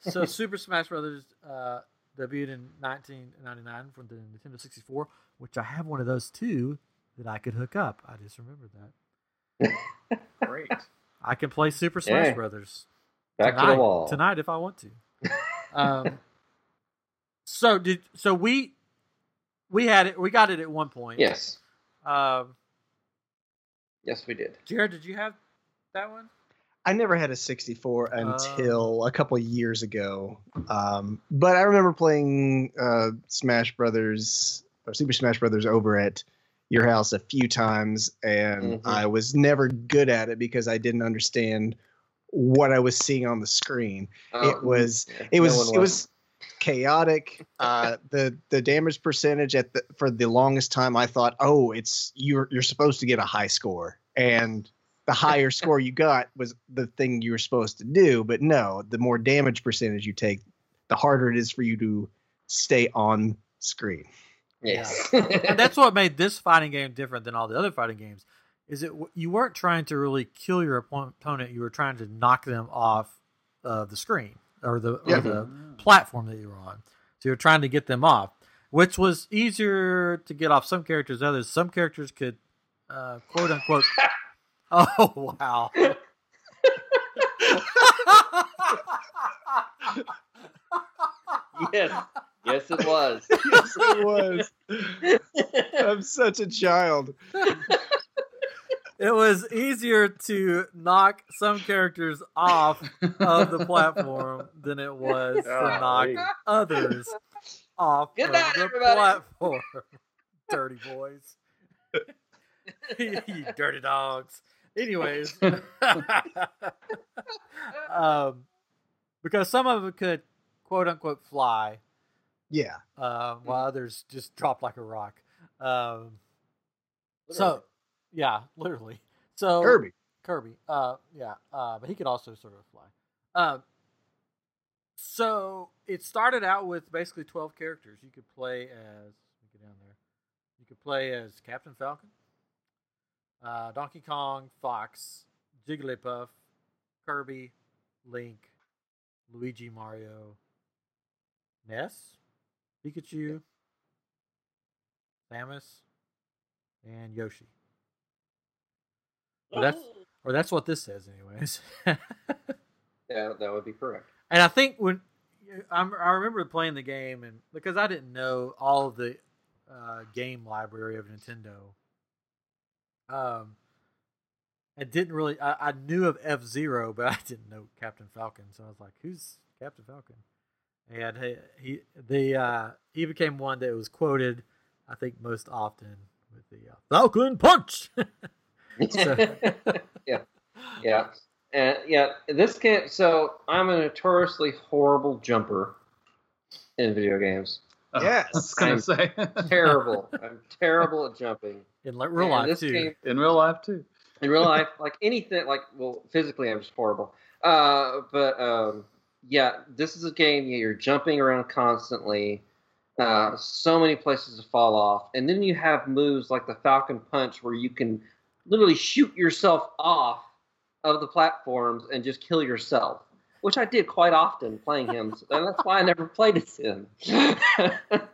Speaker 1: So Super Smash Brothers uh, debuted in 1999 from the Nintendo 64, which I have one of those too that I could hook up. I just remembered that.
Speaker 2: Great.
Speaker 1: I can play Super Smash
Speaker 3: Yeah.
Speaker 1: Brothers.
Speaker 3: Back
Speaker 1: tonight,
Speaker 3: to the wall.
Speaker 1: tonight if I want to. Um, so did so we we had it we got it at one point.
Speaker 3: Yes,
Speaker 1: Um,
Speaker 3: yes, we did.
Speaker 1: Jared, did you have that one?
Speaker 4: I never had a 64
Speaker 1: Oh.
Speaker 4: until a couple years ago. Um, but I remember playing uh, Smash Brothers or Super Smash Brothers over at your house a few times, and
Speaker 3: Mhm.
Speaker 4: I was never good at it because I didn't understand what I was seeing on the screen. it
Speaker 3: Um,
Speaker 4: was
Speaker 3: yeah,
Speaker 4: it
Speaker 3: no
Speaker 4: was
Speaker 3: one
Speaker 4: it was chaotic. Uh, the the damage percentage at the for the longest time, I thought, oh, it's you're you're supposed to get a high score, and the higher score you got was the thing you were supposed to do. But no, the more damage percentage you take, the harder it is for you to stay on screen.
Speaker 3: Yes.
Speaker 1: and that's what made this fighting game different than all the other fighting games. Is it you weren't trying to really kill your opponent; you were trying to knock them off uh, the screen or the or
Speaker 4: Yeah.
Speaker 1: the platform that you were on. So you're trying to get them off, which was easier to get off some characters than others. Some characters could, uh, quote unquote. oh wow!
Speaker 3: yes. Yes, it was.
Speaker 4: yes, it was. I'm such a child.
Speaker 1: it was easier to knock some characters off of the platform than it was to knock
Speaker 2: Golly.
Speaker 1: others off
Speaker 3: Good
Speaker 1: of
Speaker 3: night,
Speaker 1: the
Speaker 3: everybody.
Speaker 1: platform. dirty boys. you dirty dogs. Anyways, um, because some of them could quote unquote fly,
Speaker 4: Yeah.
Speaker 1: uh, while others just drop like a rock. Um, so, yeah, literally. So
Speaker 4: Kirby.
Speaker 1: Kirby. Uh, yeah. Uh, but he could also sort of fly. Um, so it started out with basically twelve characters. You could play as. Let me get down there. You could play as Captain Falcon, uh, Donkey Kong, Fox, Jigglypuff, Kirby, Link, Luigi, Mario, Ness, Pikachu, Samus, and Yoshi. Or that's or that's what this says, anyways.
Speaker 3: Yeah, that would be correct.
Speaker 1: and I think when I'm, I remember playing the game, and because I didn't know all of the uh, game library of Nintendo, um, I didn't really. I, I knew of F Zero, but I didn't know Captain Falcon. So I was like, "Who's Captain Falcon?" And he, he the uh, he became one that was quoted, I think, most often with the uh, Falcon Punch.
Speaker 3: Yeah, yeah, and yeah. This game. So I'm a notoriously horrible jumper in video games.
Speaker 2: Oh,
Speaker 4: Yes.
Speaker 2: I was gonna
Speaker 3: I'm
Speaker 2: say
Speaker 3: Terrible. I'm terrible at jumping.
Speaker 1: in like, real
Speaker 3: And
Speaker 1: life too.
Speaker 3: game-
Speaker 2: in real life too.
Speaker 3: in real life, like anything, like well, physically, I'm just horrible. Uh, but um, yeah, this is a game. You're jumping around constantly. Uh, so many places to fall off, and then you have moves like the Falcon Punch, where you can literally shoot yourself off of the platforms and just kill yourself, which I did quite often playing him, and that's why I never played as him.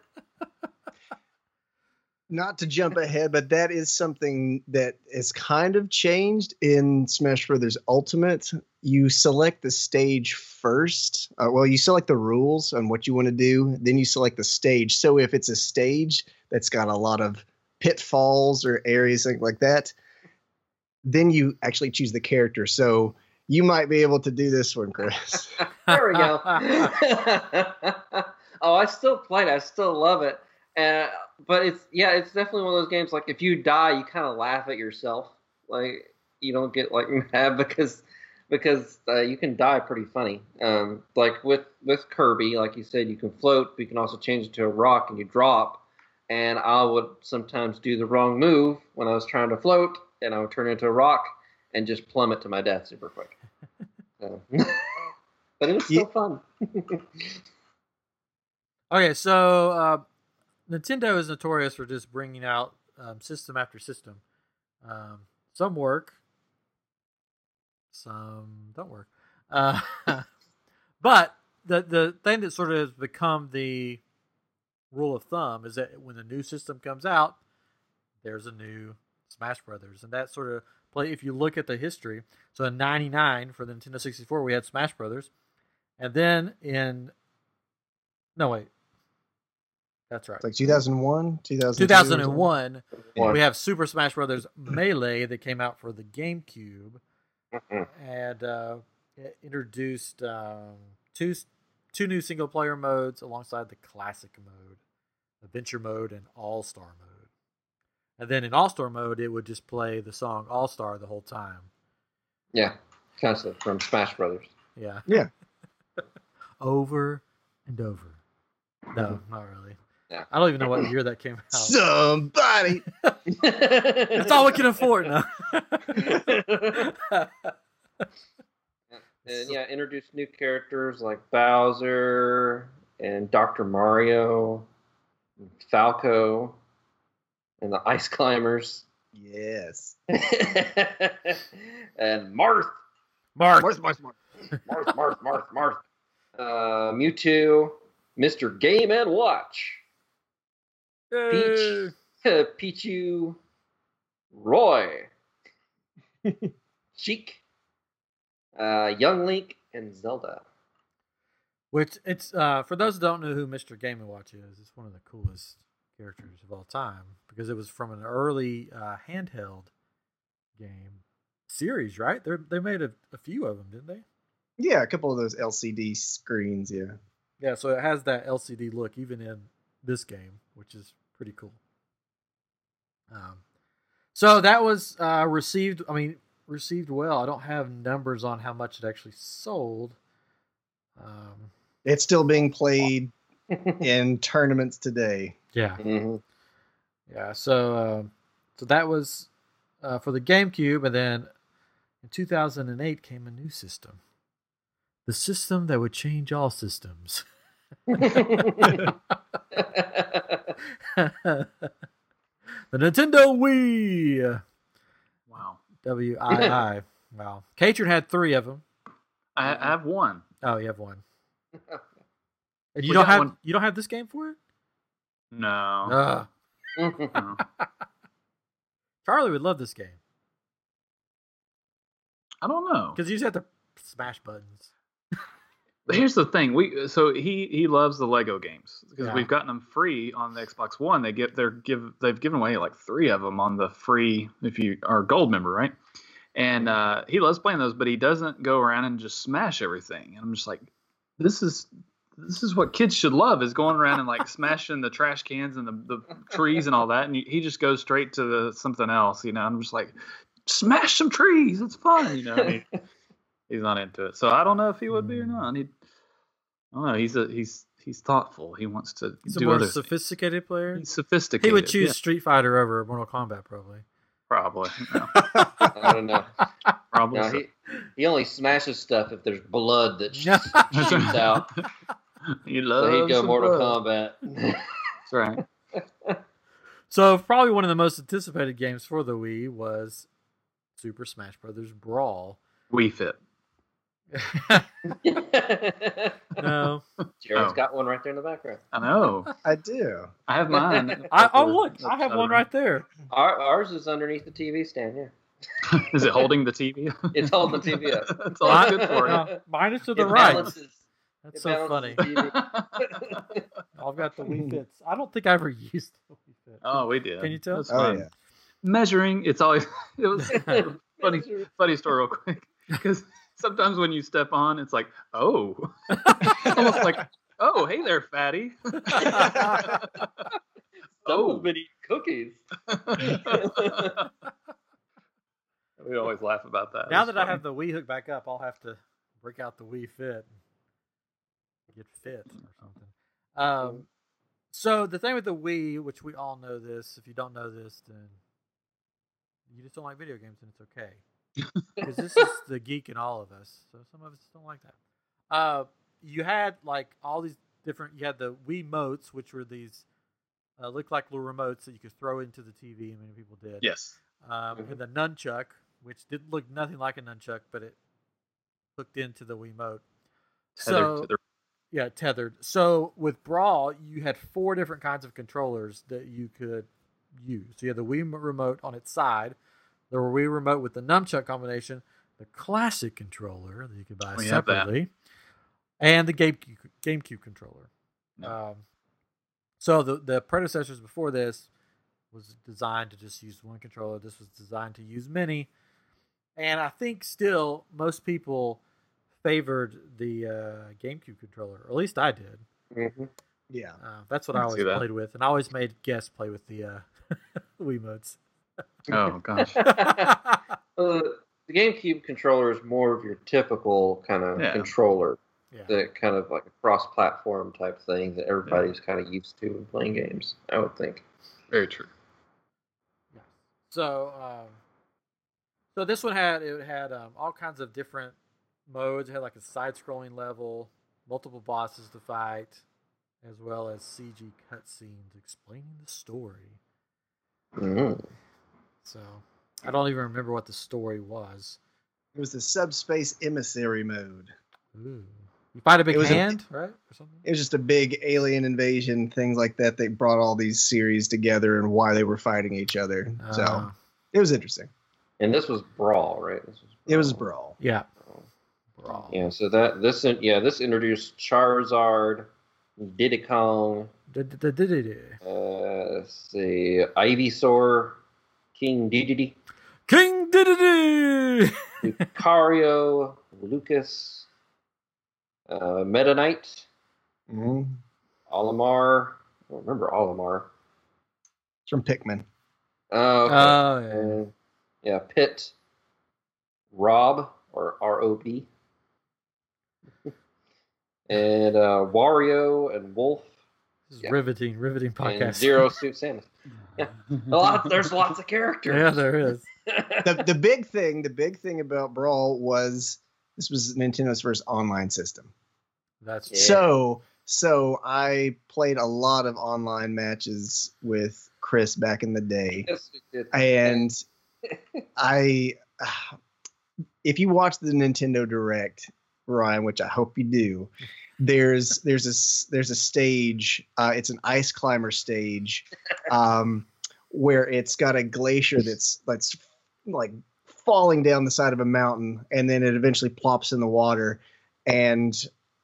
Speaker 4: not to jump ahead, but that is something that is kind of changed in Smash Brothers Ultimate. You select the stage first. Uh, well, you select the rules on what you want to do, then you select the stage. So if it's a stage that's got a lot of pitfalls or areas like that, then you actually choose the character. So you might be able to do this one, Chris.
Speaker 3: there we go. oh, I still play it. I still love it. Uh, but it's yeah, it's definitely one of those games. Like if you die, you kind of laugh at yourself. Like you don't get like mad because because uh, you can die pretty funny. Um, like with with Kirby, like you said, you can float, but you can also change it to a rock and you drop. And I would sometimes do the wrong move when I was trying to float, and I would turn into a rock and just plummet to my death super quick. So, but it was still
Speaker 4: Yeah.
Speaker 3: fun.
Speaker 1: Okay, so uh, Nintendo is notorious for just bringing out um, system after system. Um, some work, some don't work. Uh, but the the thing that sort of has become the rule of thumb is that when a new system comes out, there's a new Smash Brothers, and that sort of play. If you look at the history, so in '99 for the Nintendo 64, we had Smash Brothers, and then in no wait, that's right.
Speaker 4: It's like 2001, 2002.
Speaker 1: 2001,
Speaker 3: One.
Speaker 1: we have Super Smash Brothers Melee that came out for the GameCube and uh, it introduced um, two two new single player modes alongside the classic mode, adventure mode, and all star mode. And then in all star mode, it would just play the song All Star the whole time.
Speaker 3: Yeah, constantly from Smash Brothers.
Speaker 1: Yeah.
Speaker 4: Yeah.
Speaker 1: over and over. No, not really.
Speaker 3: Yeah.
Speaker 1: I don't even know what year that came out.
Speaker 4: Somebody.
Speaker 1: That's all we can afford now.
Speaker 3: and yeah, introduced new characters like Bowser and Dr. Mario, and Falco, and the Ice Climbers,
Speaker 4: Yes.
Speaker 3: and Marth,
Speaker 1: Mark.
Speaker 4: Marth, Marth, Marth.
Speaker 3: Marth, Marth, Marth, Marth, uh, Mewtwo, Mr. Game and Watch,
Speaker 1: Yay.
Speaker 3: Peach, Pichu, Roy, Sheik, uh, Young Link, and Zelda.
Speaker 1: Which it's uh for those who don't know who Mr. Game and Watch is, it's one of the coolest characters of all time because it was from an early uh, handheld game series, right? They they made a, a few of them, didn't they?
Speaker 4: Yeah, a couple of those LCD screens. Yeah.
Speaker 1: Yeah, so it has that LCD look even in this game, which is pretty cool. Um, so that was uh, received. I mean, received well. I don't have numbers on how much it actually sold. Um,
Speaker 4: It's still being played in tournaments today.
Speaker 1: yeah,
Speaker 3: Mhm.
Speaker 1: yeah. So, um so that was uh, for the GameCube, and then in 2008 came a new system, the system that would change all systems. the Nintendo Wii.
Speaker 2: Wow.
Speaker 1: W I I. Wow. Katrin had three of them.
Speaker 2: I, I have one.
Speaker 1: Oh, you have one. And you
Speaker 2: We
Speaker 1: don't have
Speaker 2: one.
Speaker 1: you don't have this game for it?
Speaker 2: No.
Speaker 1: Ugh.
Speaker 2: no.
Speaker 1: Charlie would love this game
Speaker 2: I don't know.
Speaker 1: because you just have to smash buttons.
Speaker 2: Here's the thing. We so he he loves the Lego games because
Speaker 1: Yeah.
Speaker 2: we've gotten them free on the Xbox One. They get they're give they've given away like three of them on the free if you are a gold member, right? And uh, he loves playing those, but he doesn't go around and just smash everything. And I'm just like, this is this is what kids should love is going around and like smashing the trash cans and the, the trees and all that. And he just goes straight to the something else, you know. I'm just like, smash some trees, it's fun, you know. and he- he's not into it. So I don't know if he would be or not. He, I know. He's a he's he's thoughtful. He wants to
Speaker 1: He's a more
Speaker 2: other.
Speaker 1: sophisticated player.
Speaker 2: He's sophisticated.
Speaker 1: He would choose
Speaker 2: yeah,
Speaker 1: Street Fighter over Mortal Kombat, probably.
Speaker 2: probably. No,
Speaker 3: I don't know.
Speaker 2: probably.
Speaker 3: No,
Speaker 2: so.
Speaker 3: he, he only smashes stuff if there's blood that sh-
Speaker 1: That's
Speaker 3: shoots out.
Speaker 2: he loves.
Speaker 3: So he'd go Mortal
Speaker 2: blood.
Speaker 3: Kombat.
Speaker 2: That's right.
Speaker 1: So probably one of the most anticipated games for the Wii was Super Smash Brothers Brawl.
Speaker 2: Wii fit.
Speaker 1: no.
Speaker 3: Jared's
Speaker 2: Oh.
Speaker 3: got one right there in the background.
Speaker 2: I know.
Speaker 4: I do.
Speaker 2: I have mine.
Speaker 1: I, oh look, I have one right there.
Speaker 3: Our, ours is underneath the TV stand. Yeah,
Speaker 2: Is it holding the TV?
Speaker 3: it's holding the TV up.
Speaker 2: That's all it's good for.
Speaker 1: Uh, mine is to the
Speaker 3: It
Speaker 1: right.
Speaker 3: balances-
Speaker 1: That's
Speaker 3: it
Speaker 1: so funny. I've got the Wii Fits. I don't think I ever used the Wii Fit.
Speaker 2: oh, we did.
Speaker 1: Can you tell?
Speaker 2: It was
Speaker 4: Oh
Speaker 2: fun.
Speaker 4: yeah.
Speaker 2: Measuring. It's always. It was funny. Funny story, real quick. Because sometimes when you step on, it's like, oh, almost like, oh, hey there, fatty.
Speaker 3: Someone's
Speaker 2: oh.
Speaker 3: been eating cookies.
Speaker 2: we always laugh about that.
Speaker 1: now
Speaker 2: It's
Speaker 1: that I have the Wii hook back up, I'll have to break out the Wii Fit get fit or something. Um, so the thing with the Wii, which we all know this, if you don't know this, then you just don't like video games, and it's okay. Because this is the geek in all of us. So some of us don't like that. Uh, you had like all these different. You had the Wii motes, which were these uh, looked like little remotes that you could throw into the TV, and many people did.
Speaker 2: Yes.
Speaker 1: Um,
Speaker 3: Mhm.
Speaker 1: and the nunchuck, which didn't look nothing like a nunchuck, but it hooked into the Wiimote.
Speaker 2: mote.
Speaker 1: So
Speaker 2: to
Speaker 1: yeah, tethered. So with Brawl, you had four different kinds of controllers that you could use. So you had the Wii remote on its side, the Wii remote with the nunchuck combination, the classic controller that you could buy
Speaker 2: We have that.
Speaker 1: separately, and the GameCube, GameCube controller.
Speaker 2: Yep.
Speaker 1: Um, so the the predecessors before this was designed to just use one controller. This was designed to use many, and I think still most people favored the uh, GameCube controller, or at least I did.
Speaker 3: Mhm.
Speaker 4: Yeah.
Speaker 1: Uh, that's what
Speaker 2: I
Speaker 1: I always played with, and I always made guests play with the uh, Wii motes.
Speaker 2: Oh gosh.
Speaker 3: Uh, the GameCube controller is more of your typical kind of
Speaker 2: Yeah.
Speaker 3: controller,
Speaker 1: yeah.
Speaker 3: that kind of like a cross-platform type thing that everybody's kind of used to in playing games. I would think.
Speaker 2: Very true.
Speaker 1: Yeah. So, um, so this one had it had um, all kinds of different modes. It had like a side-scrolling level, multiple bosses to fight, as well as CG cutscenes explaining the story.
Speaker 3: Mm.
Speaker 1: So, I don't even remember what the story was.
Speaker 4: It was the subspace emissary mode.
Speaker 1: Ooh. You fight a big
Speaker 4: It was a-
Speaker 1: hand, right, or something?
Speaker 4: It was just a big alien invasion, things like that. They brought all these series together and why they were fighting each other. so
Speaker 1: Uh,
Speaker 4: it was interesting.
Speaker 3: And this was Brawl, right? This was
Speaker 4: It was Brawl.
Speaker 1: yeah.
Speaker 3: Brawl.
Speaker 1: Brawl.
Speaker 3: Yeah. So that this in- yeah this introduced Charizard, Diddy Kong, uh, let's see, Ivysaur, King Dedede,
Speaker 1: King Diddy!
Speaker 3: Lucario, Lucas, uh, Meta Knight,
Speaker 4: hmm
Speaker 3: Olimar. I don't remember Olimar.
Speaker 4: It's from Pikmin.
Speaker 3: Uh, okay.
Speaker 1: Oh, yeah.
Speaker 3: Uh, yeah, Pit, Rob or R O B, and uh, Wario and Wolf
Speaker 1: This is
Speaker 3: yeah.
Speaker 1: riveting, riveting
Speaker 3: and
Speaker 1: podcast.
Speaker 3: Zero Suit Samus. A lot. There's lots of characters.
Speaker 1: yeah, there is.
Speaker 4: the the big thing, the big thing about Brawl was this was Nintendo's first online system.
Speaker 1: That's
Speaker 3: Yeah.
Speaker 4: So so I played a lot of online matches with Chris back in the day.
Speaker 3: Yes, we did.
Speaker 4: and I, if you watch the Nintendo Direct, Ryan, which I hope you do, there's there's a s- there's a stage. Uh, it's an ice climber stage, um, where it's got a glacier that's that's like falling down the side of a mountain, and then it eventually plops in the water, and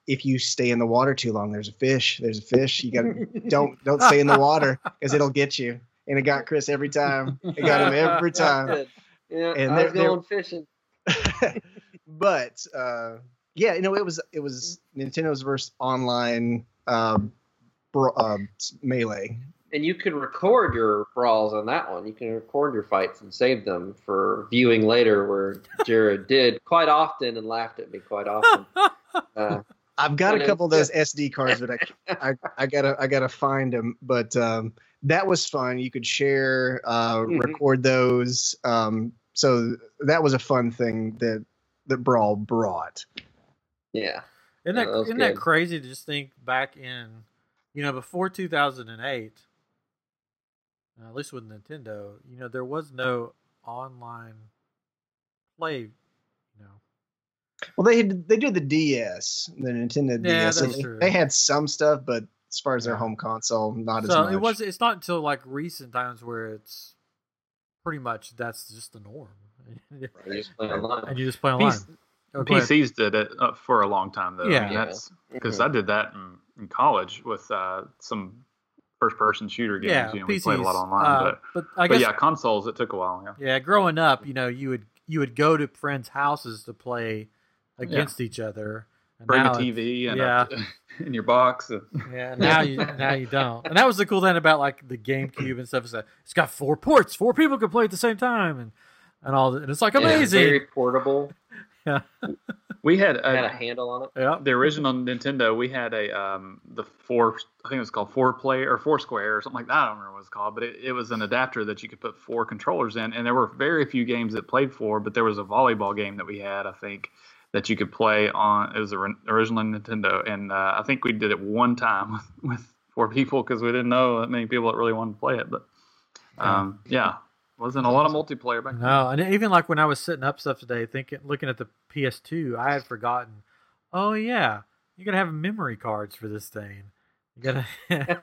Speaker 4: if you stay in the water too long, there's a fish. There's a fish. You got don't don't stay in the water because it'll get you. And it got Chris every time. It got him every time.
Speaker 3: Yeah,
Speaker 4: And
Speaker 3: I
Speaker 4: they're-
Speaker 3: was
Speaker 4: they're-
Speaker 3: going fishing.
Speaker 4: but uh, yeah, you know, it was it was Nintendo's first online um, bro- uh, melee.
Speaker 3: And you can record your brawls on that one. You can record your fights and save them for viewing later, where Jared did quite often and laughed at me quite often. Uh,
Speaker 4: I've got a couple of those SD cards, but I, I I gotta I gotta find them. But um, that was fun. You could share, uh,
Speaker 3: Mhm.
Speaker 4: record those. Um, so that was a fun thing that that Brawl brought.
Speaker 3: Yeah.
Speaker 1: Isn't
Speaker 3: Yeah,
Speaker 1: that,
Speaker 3: that was
Speaker 1: isn't that crazy to just think back in, you know, before 2008, uh, at least with Nintendo, you know, there was no online play, you know.
Speaker 4: Well, they they did the DS, the Nintendo
Speaker 1: Yeah,
Speaker 4: DS. so
Speaker 1: that's
Speaker 4: they,
Speaker 1: true.
Speaker 4: they had some stuff, but as far as their
Speaker 1: Yeah.
Speaker 4: home console, not as much.
Speaker 1: it was. It's not until like recent times where it's pretty much that's just the norm,
Speaker 3: You just play online.
Speaker 1: and you just play online.
Speaker 2: PC
Speaker 1: Oh, go ahead.
Speaker 2: PCs did it uh, for a long time though.
Speaker 1: Yeah.
Speaker 2: I mean, that's because
Speaker 3: Mhm.
Speaker 2: I did that in, in college with uh, some first-person shooter games.
Speaker 1: yeah,
Speaker 2: you know, we
Speaker 1: PCs.
Speaker 2: played a lot online,
Speaker 1: uh,
Speaker 2: but
Speaker 1: but I
Speaker 2: but
Speaker 1: guess
Speaker 2: yeah, consoles it took a while. Yeah.
Speaker 1: Yeah, growing up, you know, you would you would go to friends' houses to play against each other. And
Speaker 2: Bring a TV and
Speaker 1: yeah.
Speaker 2: a, in your box. and-
Speaker 1: Yeah, now you now you don't. And that was the cool thing about like the GameCube and stuff is that it's got four ports, four people can play at the same time, and and all. that. And it's like
Speaker 3: Yeah,
Speaker 1: amazing.
Speaker 3: very portable.
Speaker 2: We had
Speaker 3: Had a
Speaker 2: a,
Speaker 3: handle on it.
Speaker 1: yeah,
Speaker 2: the original Nintendo. We had a um the four. I think it was called four player or four square or something like that. I don't remember what it's called, but it, it was an adapter that you could put four controllers in, and there were very few games that played four. But there was a volleyball game that we had. I think. That you could play on. It was the original Nintendo, and uh, I think we did it one time with, with four people because we didn't know that many people that really wanted to play it. But um, yeah, wasn't a lot of multiplayer back then.
Speaker 1: no, and even like when I was setting up stuff today, thinking looking at the PS2, I had forgotten. Oh yeah, you gotta have memory cards for this thing. You gotta.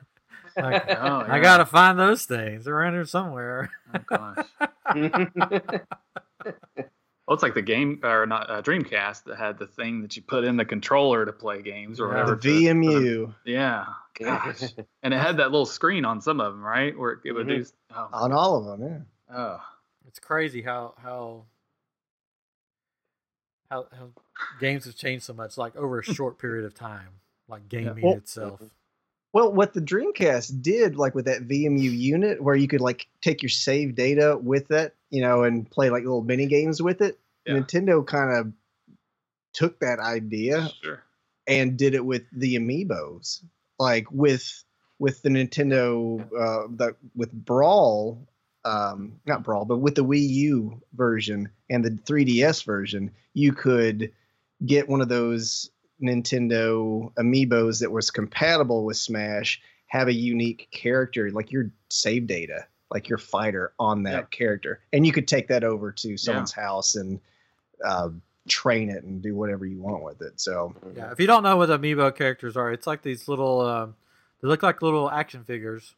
Speaker 1: like,
Speaker 2: Oh,
Speaker 1: I gotta find those things. They're around here somewhere.
Speaker 2: Oh, gosh. Well, it's like the game or not uh, Dreamcast that had the thing that you put in the controller to play games or
Speaker 1: Yeah.
Speaker 2: whatever.
Speaker 4: the
Speaker 2: to-
Speaker 4: VMU
Speaker 2: yeah, gosh, and it had that little screen on some of them, right? Where it would do. Oh,
Speaker 4: on all of them. Yeah.
Speaker 2: Oh,
Speaker 1: It's crazy how how how how games have changed so much, like over a short period of time, like gaming
Speaker 4: Well-
Speaker 1: itself.
Speaker 4: Well, what the Dreamcast did, like with that VMU unit, where you could like take your save data with that, you know, and play like little mini games with it.
Speaker 2: Yeah.
Speaker 4: Nintendo kind of took that idea
Speaker 2: sure.
Speaker 4: and did it with the amiibos like with with the nintendo uh the with brawl um not brawl but with the wii u version and the 3ds version you could get one of those nintendo amiibos that was compatible with smash have a unique character like your save data like your fighter on that
Speaker 2: Yep.
Speaker 4: character and you could take that over to someone's house and uh, train it and do whatever you want with it so
Speaker 1: Yeah, if you don't know what amiibo characters are, it's like these little. Um, they look like little action figures.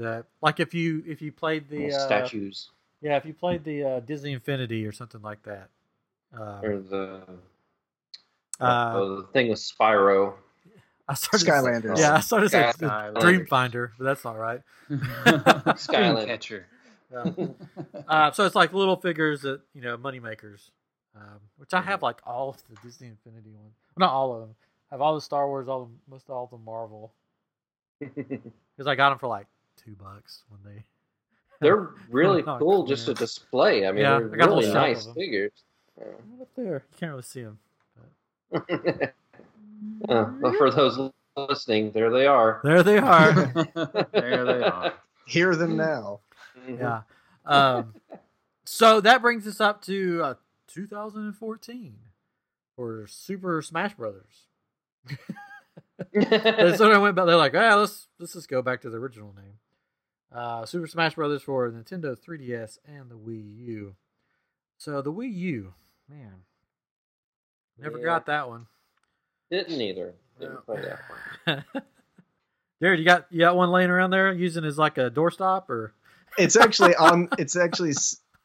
Speaker 1: That like if you if you played the uh,
Speaker 3: statues
Speaker 1: Yeah, if you played the uh, Disney Infinity or something like that. Um,
Speaker 3: or the
Speaker 1: uh,
Speaker 3: oh, the thing with Spyro.
Speaker 1: I started
Speaker 4: Skylanders.
Speaker 1: Yeah, I started saying
Speaker 2: Skylanders.
Speaker 1: Dreamfinder, but that's not right.
Speaker 3: Skyland.
Speaker 1: Yeah. uh, so it's like little figures that you know money makers, um, which I have like all of the Disney Infinity ones. Well, not all of them. I have all the Star Wars, all the, most all the Marvel, because I got them for like two bucks when they.
Speaker 3: They're really
Speaker 1: Oh,
Speaker 3: cool just to display. I mean,
Speaker 1: Yeah,
Speaker 3: they're
Speaker 1: I got
Speaker 3: really nice figures.
Speaker 1: Right up there, you can't really see them.
Speaker 3: Uh, but for those listening, there they are.
Speaker 1: There they are.
Speaker 2: there they are.
Speaker 4: hear them now
Speaker 1: yeah. Um, so that brings us up to uh, 2014 for Super Smash Brothers. They sort of went back. They're like, ah, let's let's just go back to the original name. Uh, Super Smash Brothers for Nintendo 3DS and the Wii U. So the Wii U, man, never
Speaker 3: Yeah.
Speaker 1: got that one.
Speaker 3: Didn't either.
Speaker 1: No.
Speaker 3: Didn't play that one.
Speaker 1: Jared, you got you got one laying around there using as like a doorstop or?
Speaker 4: it's actually on it's actually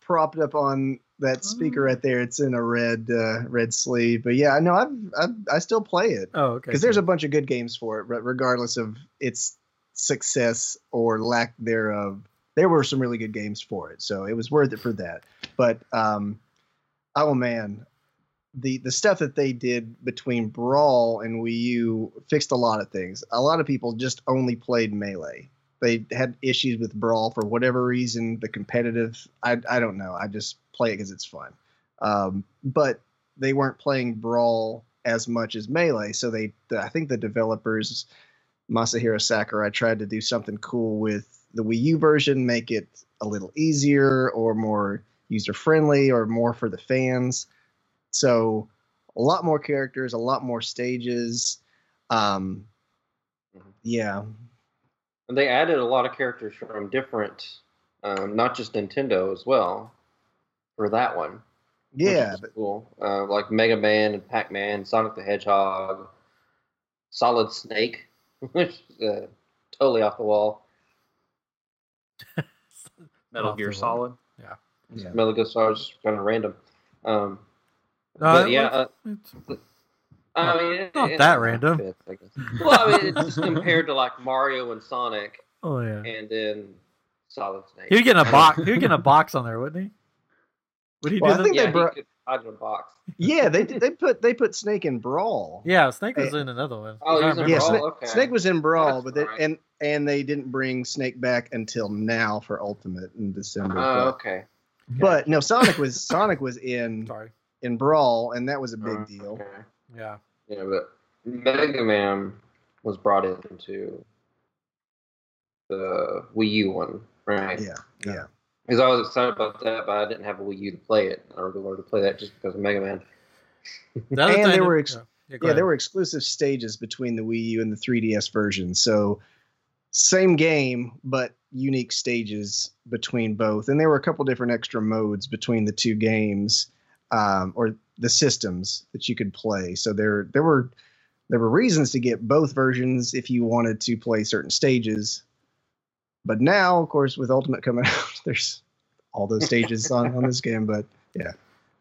Speaker 4: propped up on that speaker right there it's in a red uh, red sleeve but yeah no I've, I've i still play it
Speaker 1: Oh, okay.
Speaker 4: because there's a bunch of good games for it re- regardless of its success or lack thereof there were some really good games for it. So it was worth it for that. But um oh man. The the stuff that they did between brawl and wii u fixed a lot of things. A lot of people just only played melee. They had issues with brawl for whatever reason the competitive i, I don't know. I just play it because it's fun. Um, but they weren't playing brawl as much as melee. So they i think the developers masahiro sakurai tried to do something cool with the wii u version make it a little easier or more user friendly or more for the fans so a lot more characters a lot more stages um,
Speaker 3: Mhm.
Speaker 4: yeah
Speaker 3: And they added a lot of characters from different, um, not just Nintendo as well, for that one.
Speaker 4: Yeah, but
Speaker 3: cool. Uh, like Mega Man and Pac Man, Sonic the Hedgehog, Solid Snake, which is uh, totally off the wall.
Speaker 2: Metal
Speaker 1: Off
Speaker 2: Gear
Speaker 1: the
Speaker 2: Solid.
Speaker 4: yeah.
Speaker 3: Metal Gear Solid is kind of random. Um,
Speaker 1: No,
Speaker 3: but yeah, uh,
Speaker 1: it's-
Speaker 3: I mean, it-
Speaker 1: not
Speaker 3: it-
Speaker 1: that
Speaker 3: it
Speaker 1: random.
Speaker 3: fits, I guess. Well, I mean, it's just compared to like Mario and Sonic,
Speaker 1: oh yeah.
Speaker 3: and then Solid Snake.
Speaker 1: He would get a box. He would get a box on there, wouldn't he? Would he
Speaker 4: Well,
Speaker 1: do
Speaker 4: I think
Speaker 3: yeah,
Speaker 4: they brought-
Speaker 3: he could hide in a box.
Speaker 4: Yeah, they they put they put Snake in Brawl.
Speaker 1: Yeah, Snake was
Speaker 4: Hey.
Speaker 1: in another one.
Speaker 3: Oh,
Speaker 1: I
Speaker 3: he was in
Speaker 1: remember.
Speaker 4: yeah,
Speaker 3: Brawl,
Speaker 4: Snake,
Speaker 3: okay.
Speaker 4: Snake was in Brawl,
Speaker 3: That's
Speaker 4: but they,
Speaker 3: right.
Speaker 4: and and they didn't bring Snake back until now for Ultimate in December.
Speaker 3: Oh,
Speaker 4: but,
Speaker 3: okay.
Speaker 4: but no, Sonic was Sonic was in
Speaker 1: Sorry.
Speaker 4: in Brawl, and that was a big
Speaker 3: Uh,
Speaker 4: deal.
Speaker 3: Okay.
Speaker 1: Yeah.
Speaker 3: Yeah, but Mega Man was brought into the Wii U one, right?
Speaker 4: Yeah, yeah.
Speaker 3: Because I was excited about that, but I didn't have a Wii U to play it. I really wanted to play that just because of Mega Man.
Speaker 1: The
Speaker 4: And
Speaker 1: thing
Speaker 4: they
Speaker 1: that-
Speaker 4: were ex-
Speaker 1: yeah, yeah, go
Speaker 4: Yeah,
Speaker 1: ahead.
Speaker 4: there were exclusive stages between the Wii U and the 3DS version. So same game, but unique stages between both. And there were a couple different extra modes between the two games, um, or the systems that you could play. So there there were there were reasons to get both versions if you wanted to play certain stages. But now, of course, with Ultimate coming out, there's all those stages on, on this game. But yeah.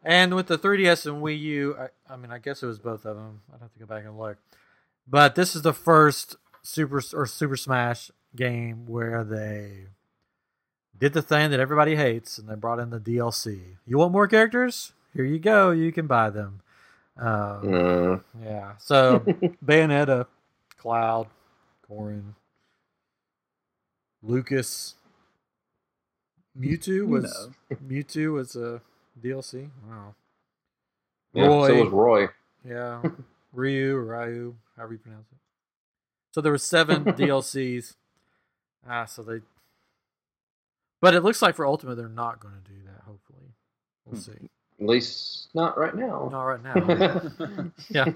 Speaker 1: And with the 3DS and Wii U, I, I mean, I guess it was both of them. I'd have to go back and look. But this is the first Super or Super Smash game where they did the thing that everybody hates, and they brought in the DLC. You want more characters? Here you go. You can buy them. Um,
Speaker 3: Mm.
Speaker 1: Yeah. So Bayonetta, Cloud, Corrin, Lucas, Mewtwo was Mewtwo was a DLC. Wow.
Speaker 3: Yeah, so
Speaker 1: Roy.
Speaker 3: was Roy.
Speaker 1: Yeah. Ryu, Ryu, however you pronounce it. So there were seven DLCs. Ah, so they. But it looks like for Ultimate they're not going to do that. Hopefully, we'll see.
Speaker 3: At least not right now.
Speaker 1: Not right now. yeah.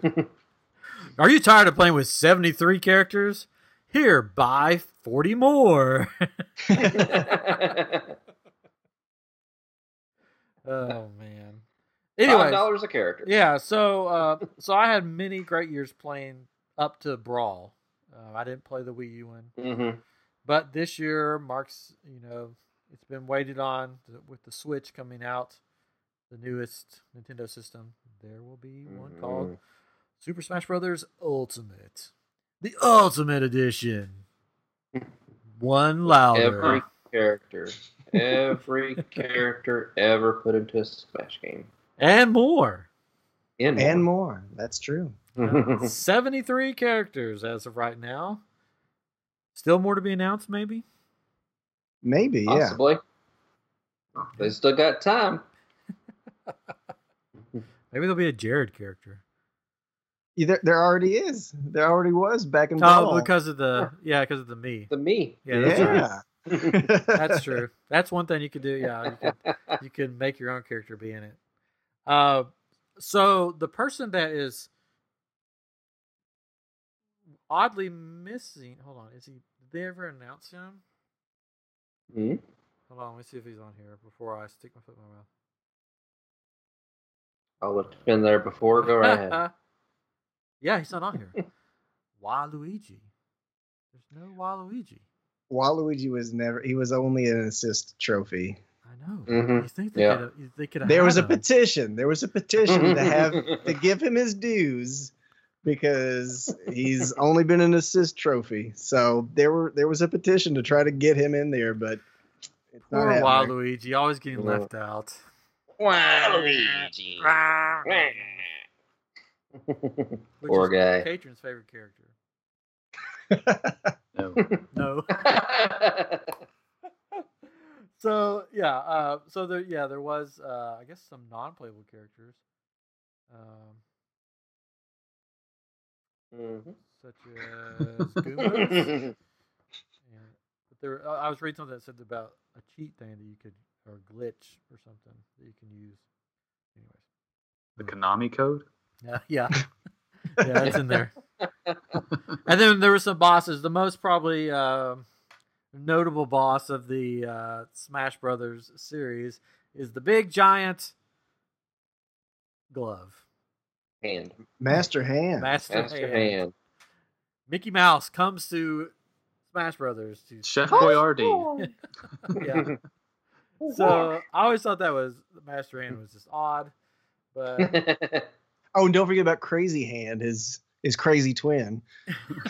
Speaker 1: Are you tired of playing with seventy-three characters? Here, buy forty more. oh man. Anyway,
Speaker 3: dollars a character.
Speaker 1: yeah. So, uh, so I had many great years playing up to Brawl. Uh, I didn't play the Wii U one,
Speaker 3: hmm
Speaker 1: but this year marks, you know, it's been waited on with the Switch coming out, the newest Nintendo system. There will be one called Super Smash Brothers Ultimate, the Ultimate Edition. One louder.
Speaker 3: Every character, every character ever put into a Smash game,
Speaker 1: and more.
Speaker 3: in
Speaker 4: and more. That's true.
Speaker 3: more.
Speaker 1: 73 characters as of right now. Still more to be announced, maybe?
Speaker 4: Maybe, yeah.
Speaker 3: Possibly. They still got time.
Speaker 1: Maybe there'll be a Jared character.
Speaker 4: Yeah, There, there already is. There already was back in
Speaker 1: Oh,
Speaker 4: Brawl.
Speaker 1: because of the yeah, because of the me.
Speaker 3: The me.
Speaker 1: Yeah, that's true.
Speaker 4: yeah.
Speaker 1: That's true. That's one thing you could do. Yeah, you could, you could make your own character be in it. Uh, so the person that is oddly missing. Hold on, is he? Did they ever announce him?
Speaker 3: Hmm?
Speaker 1: Hold on, let me see if he's on here before I stick my foot in my mouth.
Speaker 3: I'll let you been there before. Go right ahead.
Speaker 1: yeah, he's not on here. Waluigi. There's no Waluigi.
Speaker 4: Waluigi was never. He was only an assist trophy.
Speaker 1: I know.
Speaker 3: Mhm.
Speaker 1: You think they
Speaker 3: Yeah.
Speaker 1: could have? They could have.
Speaker 4: There was a
Speaker 1: him.
Speaker 4: petition. There was a petition to have to give him his dues because he's only been an assist trophy. So there were there was a petition to try to get him in there, but it's
Speaker 1: Poor
Speaker 4: happening.
Speaker 1: Waluigi, always getting
Speaker 3: No.
Speaker 1: left out.
Speaker 3: Waluigi.
Speaker 1: Which
Speaker 3: Poor
Speaker 1: is
Speaker 3: guy.
Speaker 1: Patron's favorite character.
Speaker 2: No.
Speaker 1: No. so yeah, uh, so there, yeah, there was, uh, I guess, some non-playable characters, um,
Speaker 3: Mhm.
Speaker 1: such as Goombas. and, but there, I I was reading something that said about a cheat thing that you could, or glitch or something that you can use. Anyways,
Speaker 2: The Konami code.
Speaker 1: Yeah, yeah, yeah, it's in there. and then there were some bosses. The most probably um notable boss of the uh, Smash Brothers series is the big giant glove.
Speaker 3: Hand.
Speaker 4: Master Hand.
Speaker 1: Master,
Speaker 3: Master
Speaker 1: hand.
Speaker 3: hand.
Speaker 1: Mickey Mouse comes to Smash Brothers to
Speaker 2: Chef Boyardee.
Speaker 1: yeah. So I always thought that was the Master Hand was just odd, but
Speaker 4: oh, and don't forget about Crazy Hand, his his crazy twin.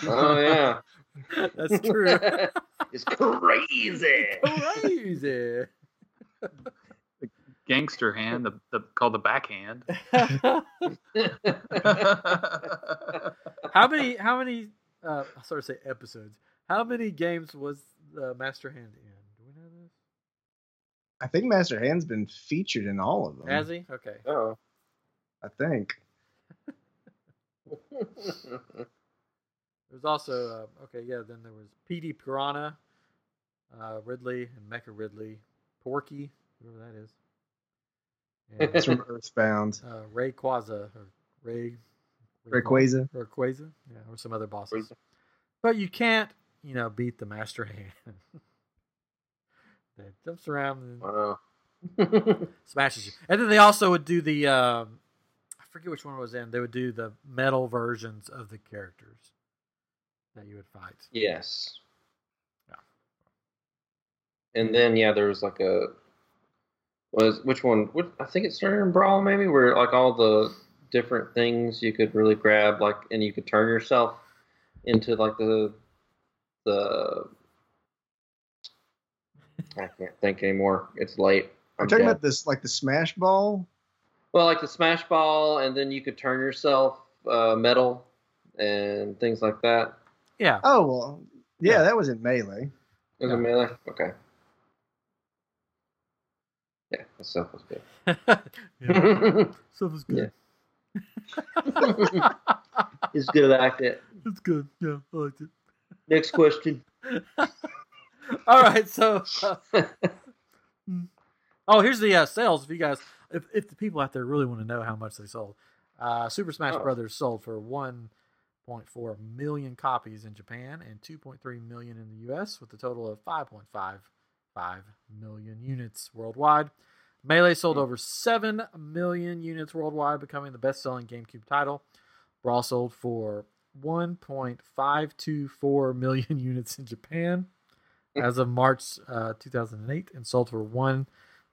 Speaker 3: oh yeah.
Speaker 1: that's true.
Speaker 3: it's crazy.
Speaker 1: Crazy.
Speaker 2: The gangster hand, the, the called the backhand.
Speaker 1: how many? How many? Uh, I sort of say episodes. How many games was the Master Hand in? Do we know this?
Speaker 4: I think Master Hand's been featured in all of them.
Speaker 1: Has he? Okay.
Speaker 3: oh.
Speaker 4: I think.
Speaker 1: There's also uh, okay, yeah. Then there was Petey Piranha, uh, Ridley, and Mecha Ridley, Porky, whoever that is, and,
Speaker 4: It's from Earthbound.
Speaker 1: uh, Ray Quaza or Ray
Speaker 4: Rayquaza.
Speaker 1: or Quaza, yeah, or some other bosses. But you can't, you know, beat the Master Hand. that jumps around and
Speaker 3: wow.
Speaker 1: smashes you. And then they also would do the um, I forget which one it was in. They would do the metal versions of the characters that you would fight.
Speaker 3: yes.
Speaker 1: Yeah.
Speaker 3: And then yeah, there was like a was which one? What I think it started in Brawl maybe, where like all the different things you could really grab, like, and you could turn yourself into like the the. I can't think anymore. It's late.
Speaker 4: I'm
Speaker 3: I'm
Speaker 4: talking
Speaker 3: dead.
Speaker 4: about this, like the Smash Ball.
Speaker 3: Well, like the smash ball, and then you could turn yourself uh, metal and things like that.
Speaker 1: Yeah.
Speaker 4: Oh well, yeah,
Speaker 1: Yeah.
Speaker 4: that was in Melee.
Speaker 3: Is
Speaker 1: Yeah.
Speaker 3: it melee? Okay. Yeah, that stuff was good.
Speaker 1: yeah. Stuff is good.
Speaker 3: it's good. I liked it.
Speaker 1: It's good. Yeah, I liked it.
Speaker 3: Next question.
Speaker 1: All right, so uh. Oh, here's the uh, sales. If you guys, if if the people out there really want to know how much they sold, uh, Super Smash
Speaker 3: Oh.
Speaker 1: Brothers sold for 1.4 million copies in Japan and 2.3 million in the U.S. with a total of 5.55 million units worldwide. Melee sold over 7 million units worldwide, becoming the best-selling GameCube title. Brawl sold for 1.524 million units in Japan as of March uh, 2008 and sold for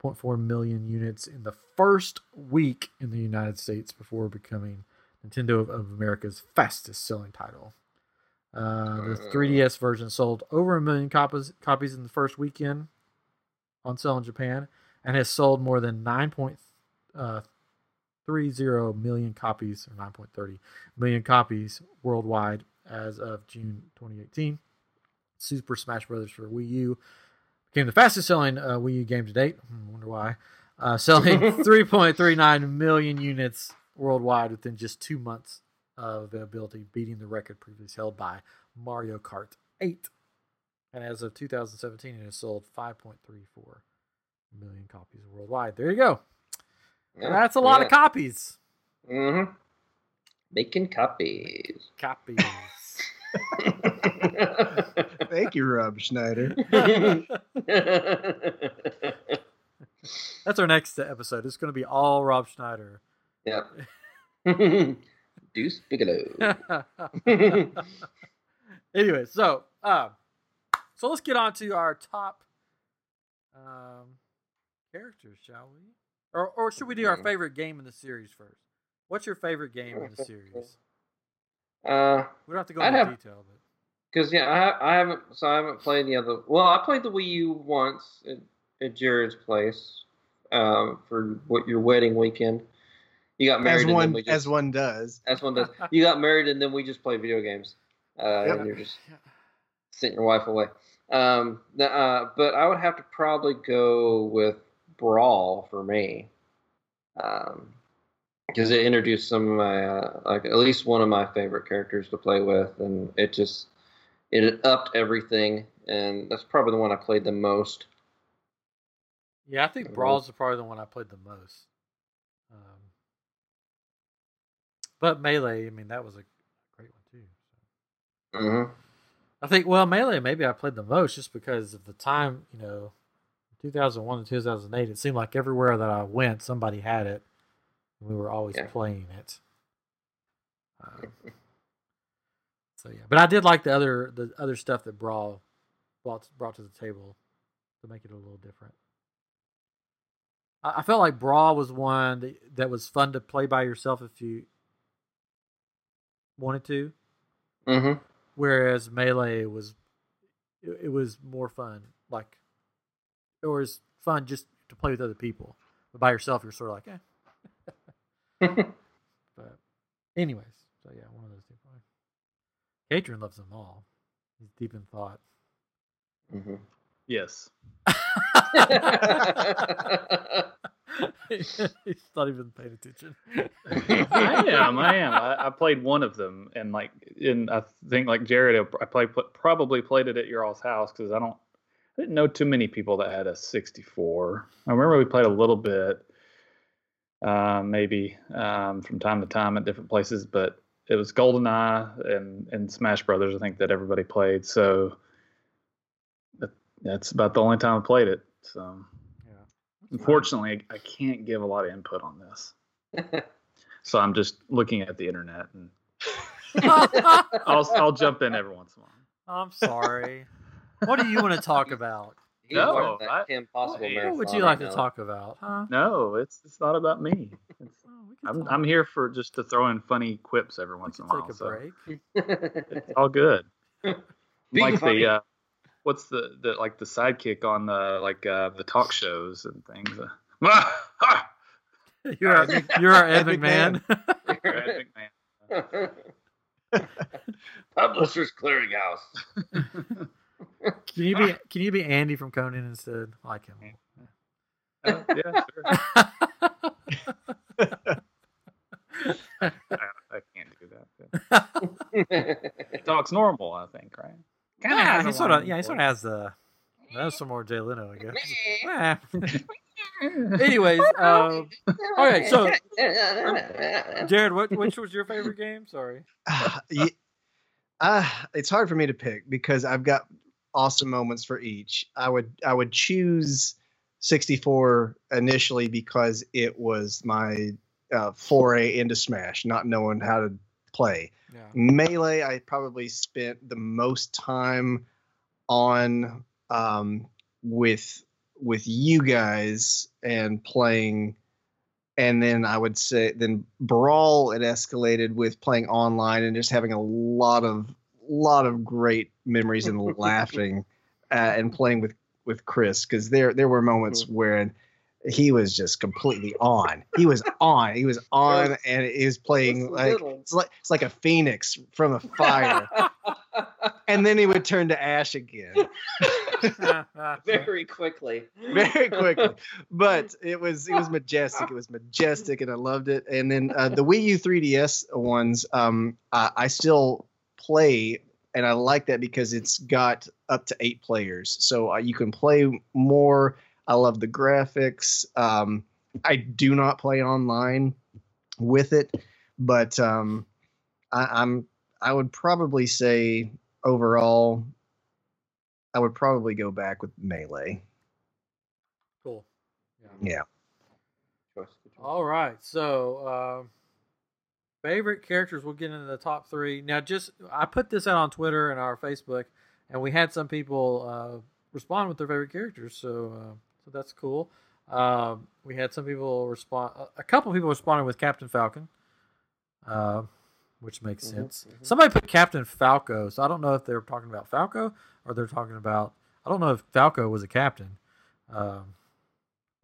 Speaker 1: 1.4 million units in the first week in the United States before becoming Nintendo of, of America's fastest selling title. Uh, the 3DS version sold over a million copies copies in the first weekend on sale in Japan and has sold more than 9.30 million copies or 9.30 million copies worldwide as of June 2018. Super Smash Bros. for Wii U became the fastest selling uh, Wii U game to date. Hmm, wonder why. Uh, selling 3.39 million units worldwide within just two months of availability, beating the record previously held by Mario Kart 8. And as of 2017, it has sold 5.34 million copies worldwide. There you go. That's a lot of copies.
Speaker 3: Mm-hmm. Making copies.
Speaker 1: Copies.
Speaker 4: Thank you, Rob Schneider.
Speaker 1: That's our next episode. It's going to be all Rob Schneider.
Speaker 3: yep. Deuce Bigalow.
Speaker 1: anyway, so uh, so let's get on to our top um, characters, shall we? Or or should we do our
Speaker 3: Mhm.
Speaker 1: favorite game in the series first? What's your favorite game in the series?
Speaker 3: Uh,
Speaker 1: We don't have to go
Speaker 3: I'd
Speaker 1: into
Speaker 3: have-
Speaker 1: detail, but
Speaker 3: because yeah, I, I haven't so I haven't played the other. Well, I played the Wii U once at, at Jared's place um, for what your wedding weekend. You got married
Speaker 4: as
Speaker 3: and then
Speaker 4: one
Speaker 3: we just,
Speaker 4: as one does.
Speaker 3: as one does. You got married and then we just play video games. Uh,
Speaker 4: Yep.
Speaker 3: And you're just sent your wife away. Um, uh, but I would have to probably go with Brawl for me, because it introduced some of my uh, like at least one of my favorite characters to play with, and it just it upped everything, and that's probably the one I played the most.
Speaker 1: yeah, I think
Speaker 3: Mhm.
Speaker 1: Brawl's probably the one I played the most. Um, but Melee, I mean, that was a great one too. So.
Speaker 3: hmm
Speaker 1: I think well melee maybe I played the most just because of the time you know, 2001 to 2008 it seemed like everywhere that I went somebody had it, We were always
Speaker 3: Yeah.
Speaker 1: playing it. Um, so yeah, but I did like the other the other stuff that Brawl brought brought to the table to make it a little different. I, I felt like Brawl was one that, that was fun to play by yourself if you wanted to,
Speaker 3: hmm
Speaker 1: whereas Melee was it, it was more fun, like it was fun just to play with other people. But by yourself, you're sort of like, eh. But anyways, so yeah, one of those two. Probably. Katrin loves them all. He's deep in thought.
Speaker 3: hmm
Speaker 2: Yes.
Speaker 1: He's not even paying attention.
Speaker 2: I am. I am. I, I played one of them, and like, and I think like Jared, I played probably played it at your all's house because I don't, I didn't know too many people that had a 64. I remember we played a little bit, uh, maybe um, from time to time at different places, but it was GoldenEye and and Smash Brothers. I think that everybody played. So that, that's about the only time I played it. So
Speaker 1: Yeah.
Speaker 2: unfortunately, I, I can't give a lot of input on this. So I'm just looking at the internet and I'll I'll jump in every once in a while.
Speaker 1: I'm sorry. What do you want to talk about?
Speaker 3: He's
Speaker 2: No, I-
Speaker 3: Kim Possible
Speaker 2: What
Speaker 1: What would you like
Speaker 3: right
Speaker 1: to
Speaker 3: now.
Speaker 1: talk about? Huh?
Speaker 2: No, it's it's not about me. It's,
Speaker 1: Well, we can
Speaker 2: I'm. I'm here for just to throw in funny quips every
Speaker 1: We
Speaker 2: once in a while.
Speaker 1: take a
Speaker 2: so
Speaker 1: break.
Speaker 2: it's all good.
Speaker 3: Be
Speaker 2: like
Speaker 3: funny.
Speaker 2: the uh, what's the the like the sidekick on the like uh, the talk shows and things. Uh,
Speaker 1: You're our, you're our Ed
Speaker 4: Epic
Speaker 1: McMahon.
Speaker 2: Ed McMahon.
Speaker 3: Publishers Clearinghouse.
Speaker 1: Can you be Can you be Andy from Conan instead? I like him.
Speaker 2: Uh, yeah, sure. I, I can't do that. He talks normal, I think, right? Kinda
Speaker 1: Yeah, he sort of. Yeah, he sort of has the. That's some more Jay Leno, I guess. Anyways, um, okay, so Jared, what which was your favorite game? Sorry.
Speaker 4: Ah, ye- ah, it's hard for me to pick because I've got awesome moments for each. I would I would choose 64 initially because it was my uh, foray into Smash, not knowing how to play.
Speaker 1: Yeah.
Speaker 4: Melee, I probably spent the most time on um, with with you guys and playing. And then I would say, then Brawl it escalated with playing online and just having a lot of lot of great memories and laughing uh, and playing with with Chris because there there were moments where he was just completely on. He was on. He was on, and he was playing like it's like it's like a phoenix from a fire. and then he would turn to ash again
Speaker 3: very quickly.
Speaker 4: very quickly. But it was it was majestic. It was majestic, and I loved it. And then uh, the Wii U 3DS ones, um, I, I still play, and I like that because it's got up to eight players, so uh, you can play more. I love the graphics. Um, I do not play online with it, but um, I, I'm I would probably say overall, I would probably go back with melee.
Speaker 1: Cool. Yeah.
Speaker 4: Yeah.
Speaker 3: Choice, good choice.
Speaker 1: All right. So, um, favorite characters. We'll get into the top three now. Just I put this out on Twitter and our Facebook, and we had some people uh, respond with their favorite characters. So, uh, so that's cool. Um, we had some people respond. A couple people responded with Captain Falcon, uh, which makes
Speaker 3: Mhm,
Speaker 1: sense.
Speaker 3: mhm.
Speaker 1: Somebody put Captain Falco, so I don't know if they're talking about Falco or they're talking about. I don't know if Falco was a captain. Um,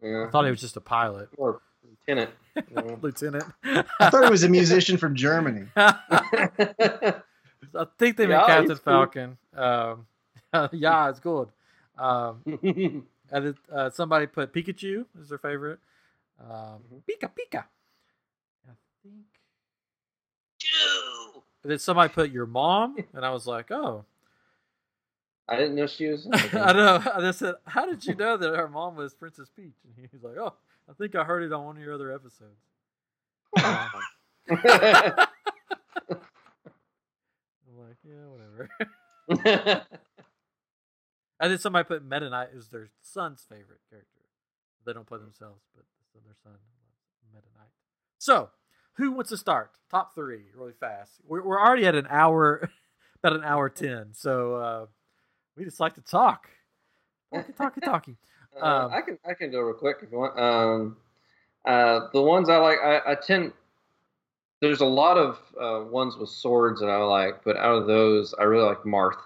Speaker 3: Yeah.
Speaker 1: I thought he was just a pilot,
Speaker 3: Or lieutenant. you
Speaker 1: lieutenant.
Speaker 4: I thought he was a musician from Germany.
Speaker 1: I think they meant Captain
Speaker 3: he's cool.
Speaker 1: Falcon. Um, yeah, it's good. Um, and it, uh, somebody put Pikachu as their favorite. Um,
Speaker 3: Mhm.
Speaker 1: Pika Pika. I think. And then somebody put your mom, and I was like, oh,
Speaker 3: I didn't know she was.
Speaker 1: I know. I just said, how did you know that her mom was Princess Peach? And he was like, oh, I think I heard it on one of your other episodes. Um, I'm like, yeah, whatever. And then somebody put Meta Knight is their son's favorite character. They don't play themselves, but their son loves Meta Knight. So, who wants to start? Top three, really fast. We're, we're already at an hour, about an hour ten. So uh, we just like to talk, talkie, talkie, talkie.
Speaker 3: Uh,
Speaker 1: Um,
Speaker 3: I can I can go real quick if you want. Um, uh, the ones I like, I, I tend. There's a lot of uh, ones with swords that I like, but out of those, I really like Marth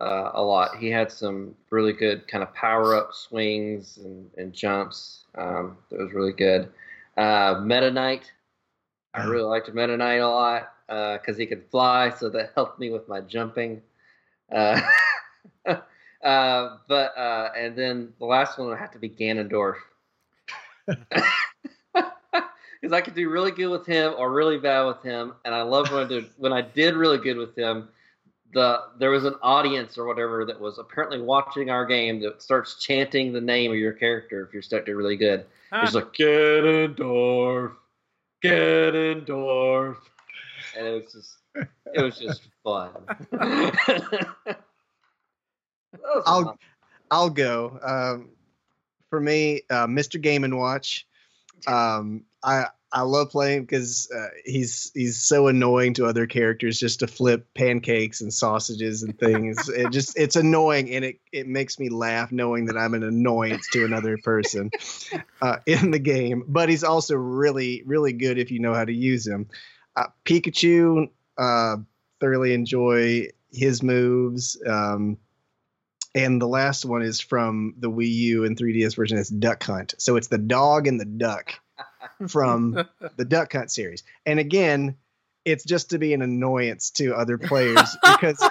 Speaker 3: uh, a lot. He had some really good kind of power up swings and, and jumps. Um, that was really good. Uh, Meta Knight, I
Speaker 4: Oh.
Speaker 3: really liked Meta Knight a lot because he could fly, so that helped me with my jumping. Uh, but uh, and then the last one would have to be Ganondorf. Because I could do really good with him or really bad with him, and I loved when I did when I did really good with him. The there was an audience or whatever that was apparently watching our game that starts chanting the name of your character if you're stuck to really good. It's like Ganondorf, Ganondorf, and it was just it was just fun. A
Speaker 4: I'll-. I'll go. Um, for me, uh, Mr. Game and Watch. Um, I I love playing because uh, he's he's so annoying to other characters just to flip pancakes and sausages and things. it just it's annoying and it it makes me laugh knowing that I'm an annoyance to another person uh, in the game. But he's also really really good if you know how to use him. Uh, Pikachu, uh, thoroughly enjoy his moves. Um, and the last one is from the Wii U and 3DS version. It's Duck Hunt. So it's the dog and the duck from the Duck Hunt series. And again, it's just to be an annoyance to other players because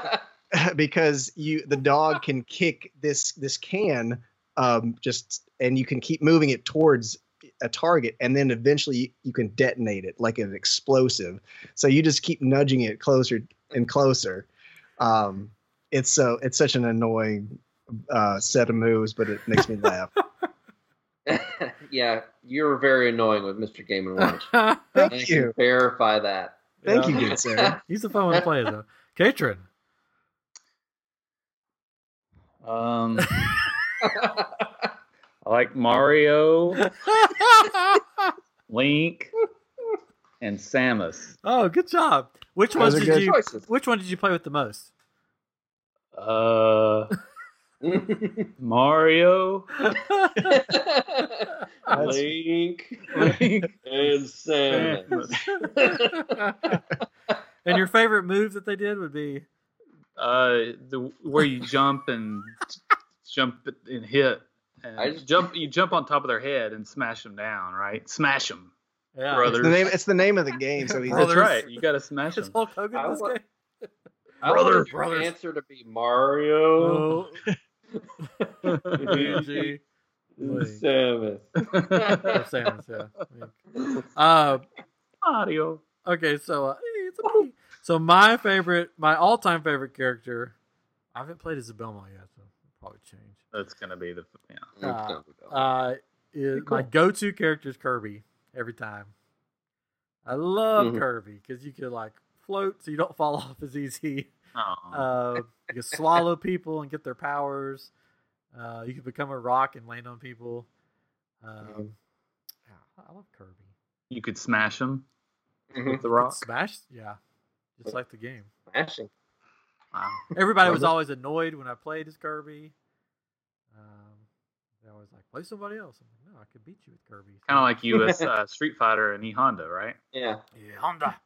Speaker 4: because you the dog can kick this this can um, just and you can keep moving it towards a target and then eventually you, you can detonate it like an explosive. So you just keep nudging it closer and closer. Um, it's so it's such an annoying uh, set of moves, but it makes me laugh.
Speaker 3: yeah, you're very annoying with Mr. Game and Watch.
Speaker 4: Thank
Speaker 3: can
Speaker 4: you,
Speaker 3: verify that.
Speaker 4: thank
Speaker 1: Yeah.
Speaker 4: you, good sir.
Speaker 1: He's a fun one to play though. Katrin.
Speaker 2: Um, I like Mario, Link, and Samus.
Speaker 1: oh, good job. Which
Speaker 4: Those
Speaker 1: ones did you?
Speaker 3: choices.
Speaker 1: Which one did you play with the most?
Speaker 2: Uh, Mario,
Speaker 3: Link
Speaker 2: Link,
Speaker 3: and Samus.
Speaker 1: and your favorite move that they did would be
Speaker 2: uh, the where you jump and jump and hit. And
Speaker 3: I just-
Speaker 2: jump. You jump on top of their head and smash them down. Right? Smash them.
Speaker 1: yeah.
Speaker 2: Brother.
Speaker 4: It's the name. It's the name of the game. So he's
Speaker 2: That's right. You got to smash
Speaker 1: It's
Speaker 2: them.
Speaker 1: Hulk Hogan
Speaker 3: I
Speaker 1: this
Speaker 3: wa-
Speaker 1: game.
Speaker 3: I
Speaker 2: Brother,
Speaker 3: wanted
Speaker 1: brothers.
Speaker 3: answer to be Mario
Speaker 1: Oh, Luigi.
Speaker 3: and Samus.
Speaker 1: Or Samus, yeah. Uh,
Speaker 2: Mario.
Speaker 1: okay, so uh, hey, it's a. So my favorite, my all-time favorite character. I haven't played as a Belmont yet, so it'll probably change.
Speaker 2: That's gonna be the yeah.
Speaker 1: Uh, Uh, is my go-to character is Kirby every time. I love
Speaker 3: Mhm.
Speaker 1: Kirby because you can like float, so you don't fall off as easy. Uh, you can swallow people and get their powers. Uh, you can become a rock and land on people. Um, yeah, I love Kirby.
Speaker 2: you could smash them
Speaker 3: Mhm.
Speaker 2: with the rock.
Speaker 1: Smash, yeah, just like the game.
Speaker 3: Smashing.
Speaker 2: Wow.
Speaker 1: Everybody was always annoyed when I played as Kirby. Um, they always like play somebody else. I'm like, no, I could beat you with Kirby.
Speaker 2: Kind of like you as uh, Street Fighter and E Honda, right?
Speaker 3: Yeah.
Speaker 1: yeah, Honda.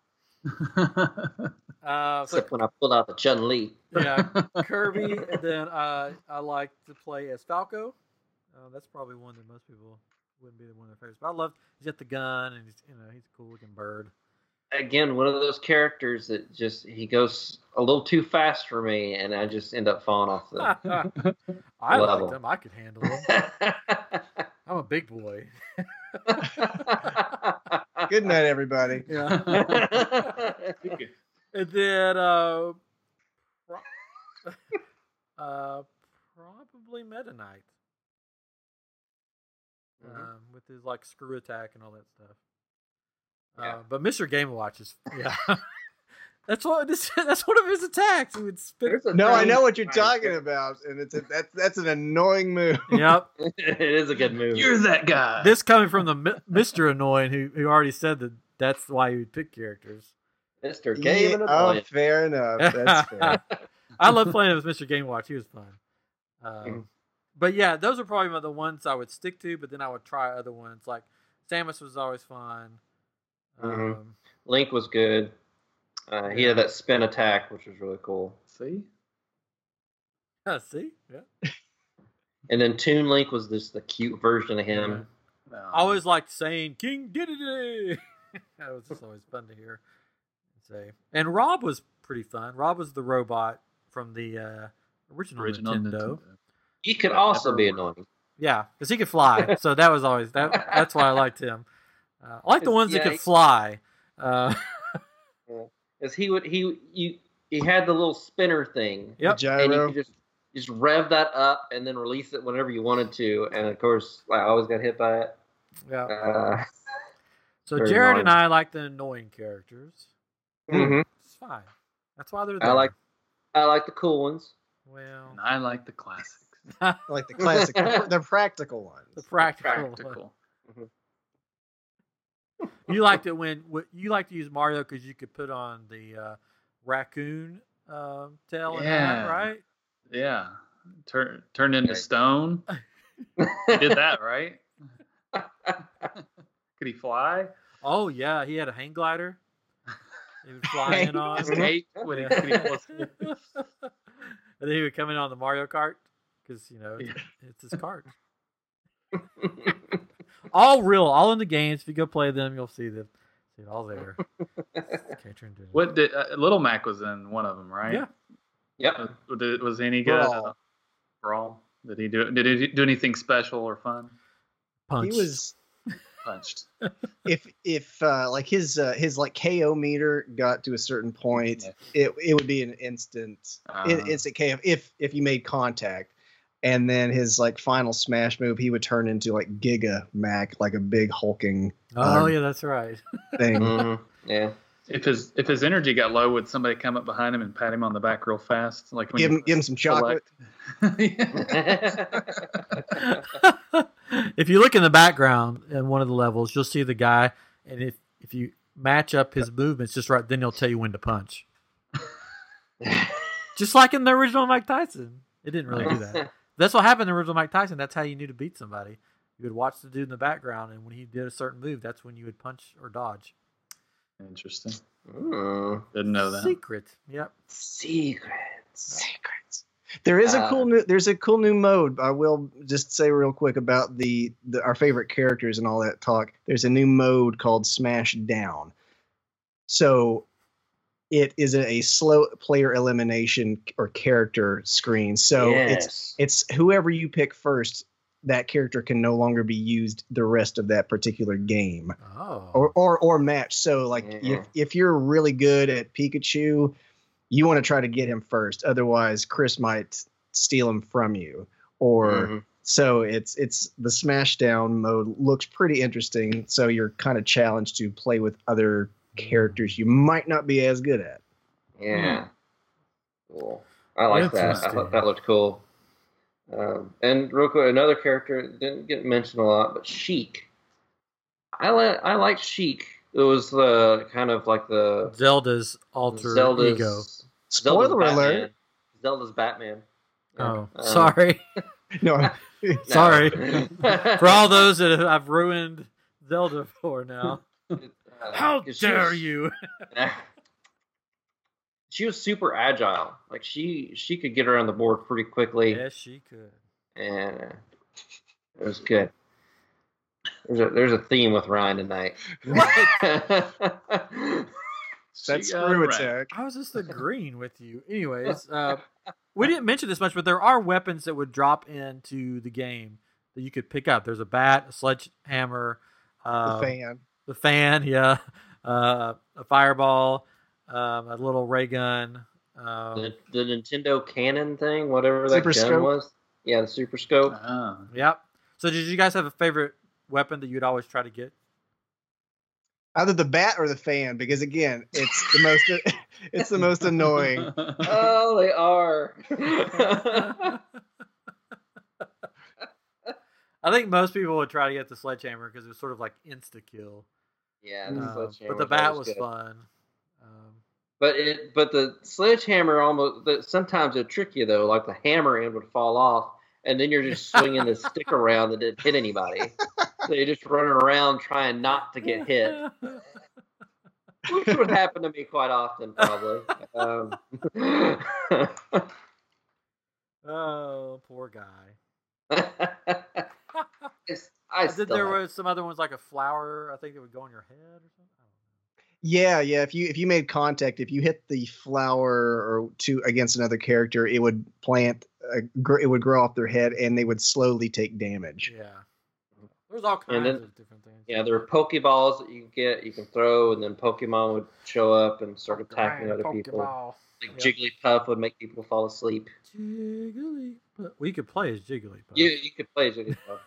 Speaker 1: Uh,
Speaker 3: Except when I pulled out the Chun Li.
Speaker 1: yeah, Kirby, and then uh, I like to play as Falco. Uh, that's probably one that most people wouldn't be the one of their favorites. But I love he's got the gun and he's you know he's a cool looking bird.
Speaker 3: Again, one of those characters that just he goes a little too fast for me, and I just end up falling off the.
Speaker 1: I
Speaker 3: Level.
Speaker 1: liked him. I could handle him. I'm a big boy.
Speaker 4: Good night, everybody.
Speaker 1: Yeah. and then uh, pro- uh, probably Meta Knight.
Speaker 3: Mhm.
Speaker 1: um, with his like screw attack and all that stuff.
Speaker 3: Yeah.
Speaker 1: Uh, but Mr. Game Watch is yeah, That's what this, that's one of his attacks. He would spit.
Speaker 3: There's a
Speaker 4: No, I know what you're talking about, and it's a, that's that's an annoying move.
Speaker 1: Yep.
Speaker 3: it is a good move.
Speaker 2: You're that guy.
Speaker 1: This coming from the Mr. Annoying who who already said that that's why he would pick characters.
Speaker 3: Mr. Game
Speaker 4: Yeah,
Speaker 3: and
Speaker 4: oh,
Speaker 3: Annoyance.
Speaker 4: fair enough. That's fair.
Speaker 1: I love playing with Mr. Game Watch. He was fun. Um,
Speaker 3: Mhm.
Speaker 1: but yeah, those are probably the ones I would stick to. But then I would try other ones. Like Samus was always fun. Um,
Speaker 3: Mhm. Link was good. Uh, he had that spin attack, which was really cool.
Speaker 2: See?
Speaker 1: yeah, see, yeah.
Speaker 3: And then Toon Link was just the cute version of him.
Speaker 2: No.
Speaker 1: I always liked saying King Dedede. that was just always fun to hear. Say, and Rob was pretty fun. Rob was the robot from the uh, original,
Speaker 2: original
Speaker 1: Nintendo.
Speaker 2: Nintendo.
Speaker 3: He could also be annoying.
Speaker 1: Yeah, because he could fly. so that was always that. That's why I liked him. Uh, I like the ones that
Speaker 3: Yeah,
Speaker 1: could
Speaker 3: he-
Speaker 1: fly. Uh,
Speaker 3: Is he would he you he had the little spinner thing.
Speaker 1: Yep.
Speaker 4: The
Speaker 3: And you could just just rev that up and then release it whenever you wanted to. And of course, I always got hit by it.
Speaker 1: yeah.
Speaker 3: Uh,
Speaker 1: So
Speaker 3: very
Speaker 1: Jared and. I like the annoying characters.
Speaker 3: mhm.
Speaker 1: It's fine. That's why they're
Speaker 3: I
Speaker 1: there.
Speaker 3: like- I like the cool ones.
Speaker 1: well
Speaker 2: And I like the classics.
Speaker 4: I like the classic, the, the practical ones.
Speaker 1: the practical.
Speaker 2: Practical.
Speaker 1: You liked it when you like to use Mario because you could put on the uh, raccoon um, tail and hat,
Speaker 2: Yeah.
Speaker 1: right?
Speaker 2: Yeah. Turn turned into
Speaker 3: Right.
Speaker 2: stone. Did that, right? Could he fly?
Speaker 1: Oh yeah, he had a hang glider. He would fly in on.
Speaker 2: Escape? Would he,
Speaker 1: Yeah.
Speaker 2: he pull
Speaker 1: and then he would come in on the Mario Kart because you know it's,
Speaker 2: Yeah.
Speaker 1: it's his kart. All real, all in the games. If you go play them, you'll see them. See it all there. Okay, turn to-
Speaker 2: What did uh, Little Mac was in one of them, right?
Speaker 1: Yeah.
Speaker 3: yep.
Speaker 2: Uh, did- was any good?
Speaker 4: Brawl.
Speaker 2: Uh, Brawl. Did he do? Did he do anything special or fun?
Speaker 1: punch.
Speaker 4: He was
Speaker 2: Punched.
Speaker 4: if if uh, like his uh, his like KO meter got to a certain point,
Speaker 2: Yeah.
Speaker 4: it it would be an instant
Speaker 2: Uh,
Speaker 4: in- instant KO if if you made contact. And then his like final smash move, he would turn into like Giga Mac, like a big hulking
Speaker 1: Oh
Speaker 4: uh,
Speaker 1: yeah, that's right.
Speaker 4: thing.
Speaker 3: Mhm. Yeah.
Speaker 2: if his if his energy got low, would somebody come up behind him and pat him on the back real fast, like
Speaker 4: give him give him some chocolate.
Speaker 1: if you look in the background in one of the levels, you'll see the guy, and if if you match up his movements just right, then he'll tell you when to punch. Just like in the original Mike Tyson, it didn't really do that. That's what happened in the original Mike Tyson. That's how you knew to beat somebody. You would watch the dude in the background, and when he did a certain move, that's when you would punch or dodge.
Speaker 2: Interesting.
Speaker 3: Mm.
Speaker 2: Didn't know that.
Speaker 1: Secret. Yep.
Speaker 3: Secrets.
Speaker 4: Secrets. There is a
Speaker 3: Uh,
Speaker 4: cool new there's a cool new mode. I will just say real quick about the, the our favorite characters and all that talk. There's a new mode called Smash Down. So it is a, slow player elimination or character screen. So it's
Speaker 3: yes.
Speaker 4: it's whoever you pick first, that character can no longer be used the rest of that particular game
Speaker 1: Oh.
Speaker 4: or or, or match. So like
Speaker 3: Yeah.
Speaker 4: if if you're really good at Pikachu, you want to try to get him first. Otherwise, Chris might steal him from you. Or
Speaker 3: Mhm.
Speaker 4: so it's it's the smash down mode looks pretty interesting. So you're kind of challenged to play with other characters you might not be as good at.
Speaker 3: Yeah. Cool. I like that. I thought that looked cool. Um, and real quick, another character didn't get mentioned a lot, but Sheik. I like I like Sheik. It was the kind of like the
Speaker 1: Zelda's alter
Speaker 3: Zelda's
Speaker 1: ego.
Speaker 3: Zelda's
Speaker 4: Spoiler
Speaker 3: Batman.
Speaker 4: alert!
Speaker 3: Zelda's Batman.
Speaker 1: Oh,
Speaker 3: Um,
Speaker 1: sorry.
Speaker 4: No,
Speaker 3: no.
Speaker 1: Sorry. For all those that I've ruined Zelda for now.
Speaker 3: Uh,
Speaker 1: How
Speaker 3: 'cause she
Speaker 1: dare
Speaker 3: was-
Speaker 1: you?
Speaker 3: She was super agile. Like she she could get around the board pretty quickly.
Speaker 1: yes, she could.
Speaker 3: and uh, it was good. There's a there's a theme with Ryan tonight.
Speaker 4: that's
Speaker 2: She got
Speaker 4: screw attack.
Speaker 1: I was just agreeing with you. Anyways, uh, we didn't mention this much, but there are weapons that would drop into the game that you could pick up. There's a bat, a sledgehammer,
Speaker 4: The
Speaker 1: uh,
Speaker 4: fan.
Speaker 1: The fan, yeah, uh, a fireball, um, a little ray gun. Um,
Speaker 3: the, the Nintendo Cannon thing, whatever that
Speaker 4: Super
Speaker 3: gun
Speaker 4: Scope?
Speaker 3: was. Yeah, the Super Scope.
Speaker 2: Ah.
Speaker 1: yep. So, did you guys have a favorite weapon that you'd always try to get?
Speaker 4: Either the bat or the fan, because again, it's the most It's the most annoying.
Speaker 3: oh, they are.
Speaker 1: I think most people would try to get the sledgehammer because it was sort of like insta kill.
Speaker 3: Yeah, the
Speaker 1: Um, but the bat
Speaker 3: always
Speaker 1: was fun. Um,
Speaker 3: But it, but the sledgehammer almost. The, sometimes it trick you though. Like the hammer end would fall off, and then you're just swinging the stick around that didn't hit anybody. So you're just running around trying not to get hit, which would happen to me quite often, probably. Um,
Speaker 1: oh, poor guy.
Speaker 3: It's- I
Speaker 1: Did there was some other ones like a flower? I think it would go on your head or something.
Speaker 4: Yeah, yeah. If you if you made contact, if you hit the flower or to against another character, it would plant. A, gr- it would grow off their head, and they would slowly take damage.
Speaker 1: Yeah. There's all kinds
Speaker 3: And then-
Speaker 1: of different things.
Speaker 3: Yeah, there are Pokeballs that you can get, you can throw, and then Pokemon would show up and start attacking
Speaker 1: around,
Speaker 3: other people. Like
Speaker 1: Yep.
Speaker 3: Jigglypuff would make people fall asleep.
Speaker 1: Jigglypuff. We could play as Jigglypuff.
Speaker 3: Yeah, you could play as Jigglypuff.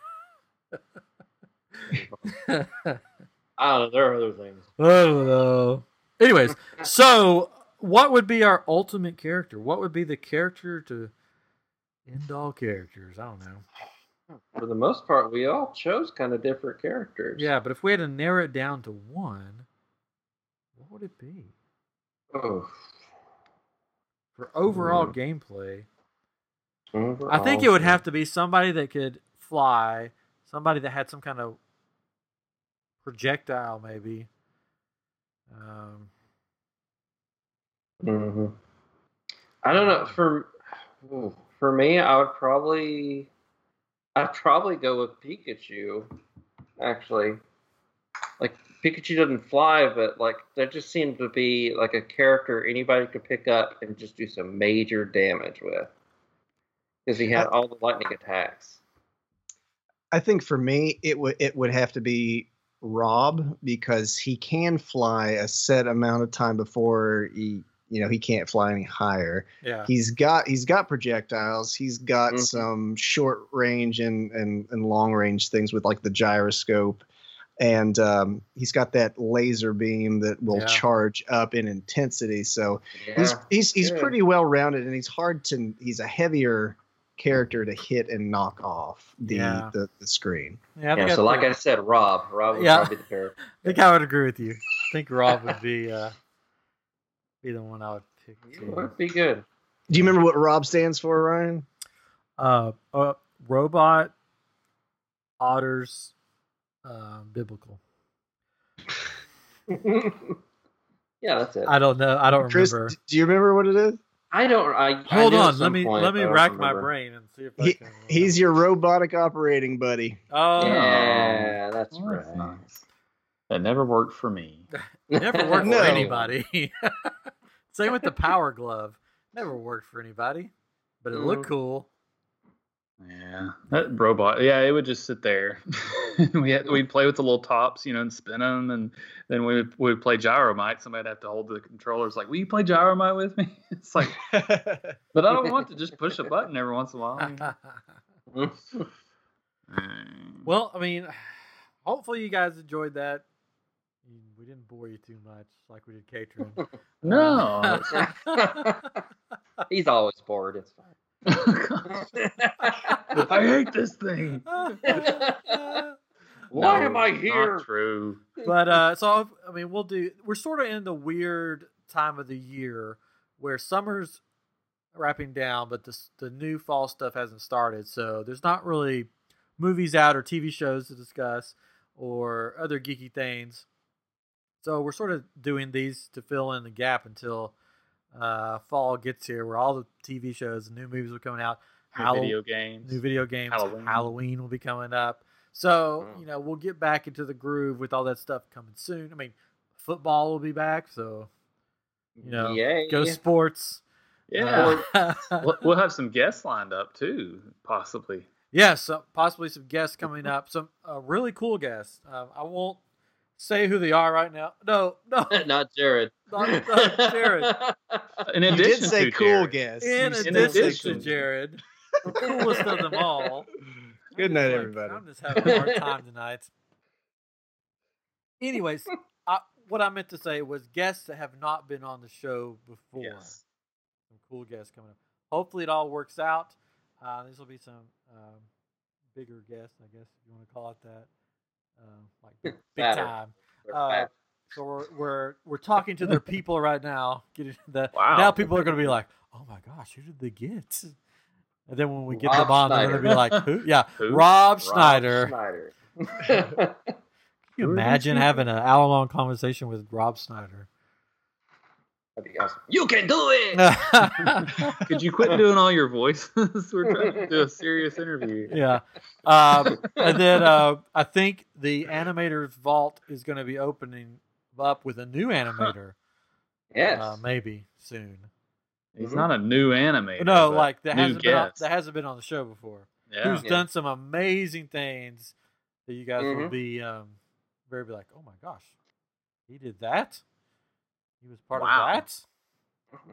Speaker 1: I
Speaker 3: don't know. There are other things.
Speaker 1: don't know. Anyways, so what would be our ultimate character? What would be the character to end all characters? I don't know.
Speaker 3: For the most part, we all chose kind of different characters.
Speaker 1: Yeah, but if we had to narrow it down to one, what would it be?
Speaker 3: Oh,
Speaker 1: For overall
Speaker 3: Hmm.
Speaker 1: gameplay, I think it would have to be somebody that could fly, somebody that had some kind of projectile, maybe. Um,
Speaker 3: Mhm. I don't know. For for me, I would probably, I'd probably go with Pikachu. Actually, like Pikachu doesn't fly, but like that just seemed to be like a character anybody could pick up and just do some major damage with, because he had all the lightning attacks.
Speaker 4: I think for me, it would it would have to be Rob because he can fly a set amount of time before he you know he can't fly any higher.
Speaker 1: yeah.
Speaker 4: He's got he's got projectiles. He's got
Speaker 3: Mhm.
Speaker 4: some short range and, and and long range things with like the gyroscope, and um, he's got that laser beam that will
Speaker 1: Yeah.
Speaker 4: charge up in intensity. So he's
Speaker 3: Yeah.
Speaker 4: he's he's
Speaker 3: good.
Speaker 4: pretty well rounded, and he's hard to he's a heavier character to hit and knock off the
Speaker 1: Yeah.
Speaker 4: the, the screen.
Speaker 1: Yeah,
Speaker 3: Yeah, so
Speaker 1: I,
Speaker 3: like I said, Rob, Rob would
Speaker 1: Yeah.
Speaker 3: be the character.
Speaker 1: I think I would agree with you. I think Rob would be uh, be the one I would pick.
Speaker 3: It would be good.
Speaker 4: Do you remember what Rob stands for, Ryan?
Speaker 1: Uh, uh, robot, otters, uh, biblical.
Speaker 3: yeah, that's it.
Speaker 1: I don't know. I don't
Speaker 4: Chris,
Speaker 1: remember.
Speaker 4: d- do you remember what it is?
Speaker 3: I don't. I I
Speaker 1: Hold
Speaker 3: knew at
Speaker 1: on. Let me
Speaker 3: point,
Speaker 1: let me
Speaker 3: but I don't
Speaker 1: rack my brain and see if I
Speaker 4: He,
Speaker 1: can.
Speaker 4: he's your robotic operating buddy.
Speaker 1: Oh,
Speaker 3: Yeah, that's
Speaker 2: Well, that's
Speaker 3: right.
Speaker 2: nice. That never worked for me.
Speaker 1: never worked
Speaker 4: No.
Speaker 1: for anybody. Same with the power glove. Never worked for anybody, but it looked
Speaker 3: Mhm.
Speaker 1: cool.
Speaker 2: Yeah, that robot. Yeah, it would just sit there. we had we'd play with the little tops, you know, and spin them, and then we would we would play gyromite. Somebody'd have to hold the controllers. Like, will you play gyromite with me? It's like, but I don't want to just push a button every once in a while.
Speaker 1: Well, I mean, hopefully you guys enjoyed that. We didn't bore you too much like we did Katrin.
Speaker 2: no,
Speaker 3: He's always bored. It's fine.
Speaker 2: I hate this thing.
Speaker 3: Why
Speaker 2: No,
Speaker 3: am I
Speaker 2: not
Speaker 3: here?
Speaker 2: True.
Speaker 1: but uh so I mean we'll do we're sort of in the weird time of the year where summer's wrapping down but the the new fall stuff hasn't started so there's not really movies out or TV shows to discuss or other geeky things so we're sort of doing these to fill in the gap until uh fall gets here where all the TV shows and new movies are coming out
Speaker 2: New
Speaker 1: Hallow-
Speaker 2: video games.
Speaker 1: new video games.
Speaker 2: Halloween.
Speaker 1: Halloween. will be coming up. So, you know, we'll get back into the groove with all that stuff coming soon. I mean, football will be back. So, you know,
Speaker 3: Yay.
Speaker 1: go sports.
Speaker 2: Yeah.
Speaker 1: Uh,
Speaker 2: we'll, we'll have some guests lined up too, possibly.
Speaker 1: yes, so possibly some guests coming up. Some uh, really cool guests. Um, I won't say who they are right now. No, no.
Speaker 3: Not Jared.
Speaker 1: Not- not Jared.
Speaker 2: In
Speaker 4: you did say
Speaker 2: to
Speaker 4: cool
Speaker 2: Jared.
Speaker 4: guess.
Speaker 1: In
Speaker 4: You
Speaker 1: addition,
Speaker 4: did say
Speaker 1: to. Jared, the coolest of them all.
Speaker 4: Good
Speaker 1: I'm
Speaker 4: night,
Speaker 1: just like,
Speaker 4: everybody.
Speaker 1: I'm just having a hard time tonight. Anyways, I, what I meant to say was guests that have not been on the show before.
Speaker 2: Yes.
Speaker 1: Some cool guests coming up. Hopefully, it all works out. Uh, this will be some um, bigger guests, I guess if you want to call it that, uh, like big, big time. Uh,
Speaker 3: fat.
Speaker 1: So we're we're we're talking to their people right now. Getting the
Speaker 2: Wow.
Speaker 1: now people are going to be like, oh my gosh, who did they get? And then when we get
Speaker 3: Rob
Speaker 1: them on, they're going to be like, who? Yeah,
Speaker 2: Who?
Speaker 1: Rob
Speaker 3: Rob
Speaker 1: Schneider.
Speaker 3: Schneider.
Speaker 1: Can you
Speaker 2: Who
Speaker 1: imagine
Speaker 2: people?
Speaker 1: having an hour long conversation with Rob Schneider?
Speaker 3: That'd be awesome. You can do it.
Speaker 2: Could you quit doing all your voices? We're trying to do a serious interview.
Speaker 1: yeah. Um, and then uh, I think the animator's vault is going to be opening up with a new animator,
Speaker 3: Yes.
Speaker 1: uh, maybe soon.
Speaker 2: He's not a new animator.
Speaker 1: no, like that hasn't been on, that hasn't been on the show before.
Speaker 2: yeah.
Speaker 1: Who's
Speaker 3: Yeah.
Speaker 1: done some amazing things that you guys will
Speaker 3: Mhm.
Speaker 1: be um, very be like, oh my gosh, he did that. He was part
Speaker 2: Wow.
Speaker 1: of that.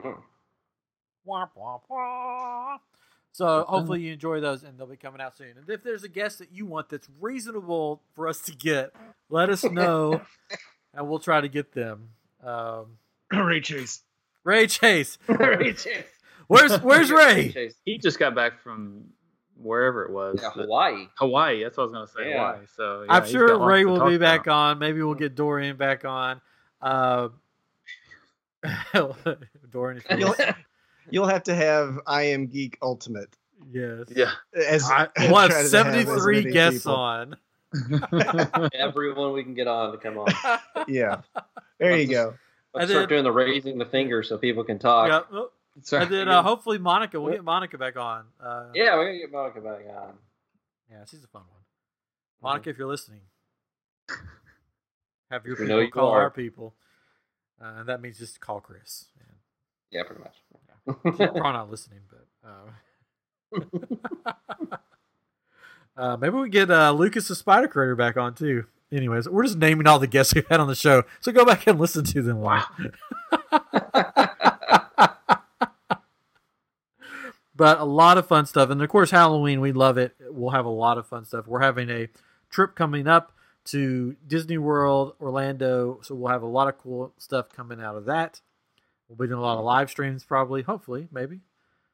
Speaker 3: Mhm.
Speaker 1: Wah, wah, wah. So hopefully you enjoy those, and they'll be coming out soon. And if there's a guest that you want that's reasonable for us to get, let us know, and we'll try to get them. Um,
Speaker 4: Ray Chase.
Speaker 1: Ray Chase,
Speaker 3: Ray Chase.
Speaker 1: where's where's Ray?
Speaker 3: Chase.
Speaker 2: He just got back from wherever it was.
Speaker 3: Yeah, Hawaii.
Speaker 2: Hawaii. That's what I was going to say.
Speaker 3: Yeah.
Speaker 2: Hawaii. So yeah,
Speaker 1: I'm sure Ray will be back
Speaker 2: about.
Speaker 1: on. Maybe we'll get Dorian back on. Uh, Dorian, if you
Speaker 4: You'll, you'll have to have I am Geek Ultimate
Speaker 1: yes.
Speaker 2: Yeah.
Speaker 4: as
Speaker 1: I
Speaker 4: try
Speaker 1: want
Speaker 4: to have as
Speaker 1: 73 guests
Speaker 4: people.
Speaker 1: on.
Speaker 3: Everyone we can get on to come on.
Speaker 4: Yeah, there you go.
Speaker 3: Let's
Speaker 1: And
Speaker 3: start
Speaker 1: then-
Speaker 3: doing the raising the finger so people can talk.
Speaker 1: Yeah.
Speaker 2: Sorry.
Speaker 1: And then uh, hopefully Monica, we'll get Monica back on. Uh,
Speaker 3: Yeah, we're gonna get Monica back on.
Speaker 1: Yeah, she's a fun one. Monica, if you're listening, have your
Speaker 3: We
Speaker 1: people
Speaker 3: you
Speaker 1: call
Speaker 3: are.
Speaker 1: our people. Uh, and that means just call Chris.
Speaker 3: Yeah, pretty much.
Speaker 1: She's probably not listening, but uh, uh, maybe we get uh, Lucas the Spider Creator back on too. Anyways, we're just naming all the guests we had on the show, so go back and listen to them. Wow. but a lot of fun stuff, and of course Halloween, we love it. We'll have a lot of fun stuff. We're having a trip coming up to Disney World, Orlando, so we'll have a lot of cool stuff coming out of that. We'll be doing a lot of live streams, probably, hopefully, maybe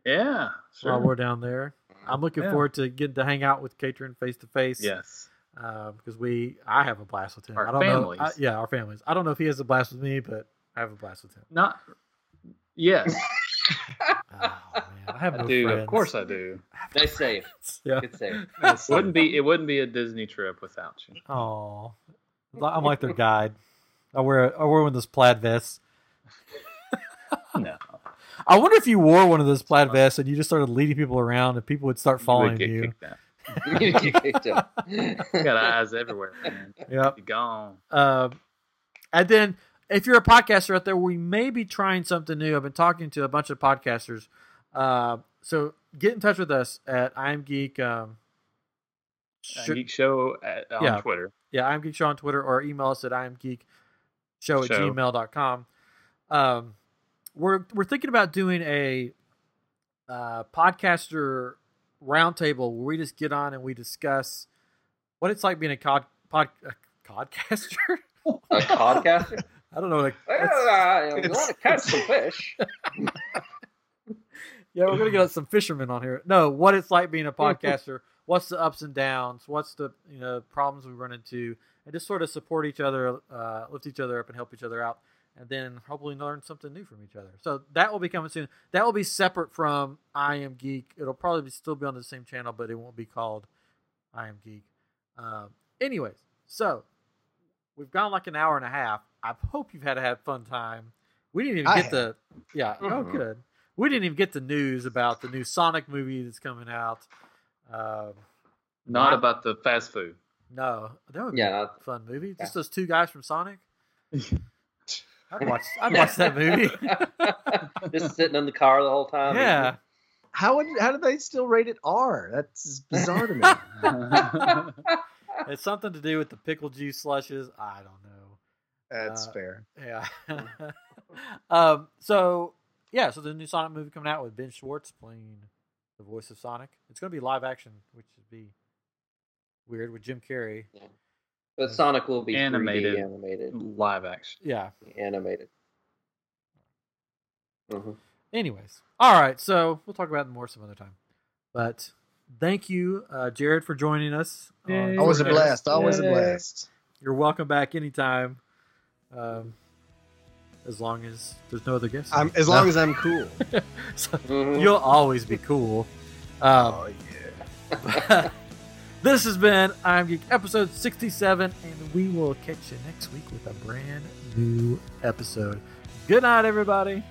Speaker 2: yeah. Sure.
Speaker 1: while we're down there. I'm looking
Speaker 2: Yeah.
Speaker 1: forward to getting to hang out with Katrin face to face.
Speaker 2: Yes.
Speaker 1: Um, because we, I have a blast with him.
Speaker 2: Our
Speaker 1: I don't
Speaker 2: families.
Speaker 1: know. I, yeah, our families. I don't know if he has a blast with me, but I have a blast with him.
Speaker 2: Not. Yes,
Speaker 1: Oh man, I have
Speaker 2: I
Speaker 1: no
Speaker 2: do.
Speaker 1: friends.
Speaker 2: Of course, I do.
Speaker 3: nice save.
Speaker 1: Yeah.
Speaker 3: Good save.
Speaker 2: wouldn't be. It wouldn't be a Disney trip without you.
Speaker 1: Oh, I'm like their guide. I wear I wear one of those plaid vests.
Speaker 2: No.
Speaker 1: I wonder if you wore one of those plaid vests and you just started leading people around and people would start following you.
Speaker 2: kicked.
Speaker 3: You get.
Speaker 2: You got eyes everywhere, man.
Speaker 1: Yep.
Speaker 2: You gone.
Speaker 1: Um, and then if you're a podcaster out there, we may be trying something new. I've been talking to a bunch of podcasters. Uh, so get in touch with us at I'm Geek. Um,
Speaker 2: Uh,
Speaker 1: should-
Speaker 2: Geek Show at, on
Speaker 1: Yeah.
Speaker 2: Twitter.
Speaker 1: yeah, I'm Geek Show on Twitter or email us at I'm Geek Show at
Speaker 2: Show.
Speaker 1: gmail.com. Um, we're we're thinking about doing a uh, podcaster roundtable where we just get on and we discuss what it's like being a cod pod a codcaster.
Speaker 3: A podcaster?
Speaker 1: I don't know. Like,
Speaker 3: uh, we want to catch some fish.
Speaker 1: yeah, we're gonna get some fishermen on here. No, what it's like being a podcaster. what's the ups and downs? What's the you know problems we run into, and just sort of support each other, uh, lift each other up, and help each other out, and then hopefully learn something new from each other. So that will be coming soon. That will be separate from I Am Geek. It'll probably still be on the same channel, but it won't be called I Am Geek. Um, anyways, so we've gone like an hour and a half. I hope you've had a had fun time. We didn't even
Speaker 4: I
Speaker 1: get the yeah. Oh,
Speaker 3: Mhm.
Speaker 1: good. We didn't even get the news about the new Sonic movie that's coming out. Um,
Speaker 2: Not
Speaker 1: Wow.
Speaker 2: about the fast food.
Speaker 1: no, that would be
Speaker 3: Yeah,
Speaker 1: a fun movie. Just those two guys from Sonic. I'd watch. I'd watch that movie.
Speaker 3: Just sitting in the car the whole time.
Speaker 1: yeah.
Speaker 4: How would how do they still rate it R? That's bizarre to me.
Speaker 1: It's something to do with the pickle juice slushes. I don't know.
Speaker 4: That's
Speaker 1: Uh,
Speaker 4: fair.
Speaker 1: Yeah. um. So yeah. So the new Sonic movie coming out with Ben Schwartz playing the voice of Sonic. It's going to be live action, which would be weird with Jim Carrey.
Speaker 3: Yeah. But Sonic will be
Speaker 2: Animated.
Speaker 3: 3D animated.
Speaker 2: Live action.
Speaker 1: Yeah.
Speaker 3: Animated. Mhm.
Speaker 1: Anyways, all right. So we'll talk about it more some other time. But thank you, uh, Jared, for joining us. on
Speaker 2: Yay.
Speaker 4: Always a
Speaker 1: Short
Speaker 4: blast. Always a blast.
Speaker 1: You're welcome back anytime. Um, as long as there's no other guests.
Speaker 4: I'm as long as I'm cool.
Speaker 1: So
Speaker 3: Mhm.
Speaker 1: you'll always be cool. Um,
Speaker 4: Oh yeah.
Speaker 1: this has been I'm Geek episode 67, and we will catch you next week with a brand new episode. Good night, everybody.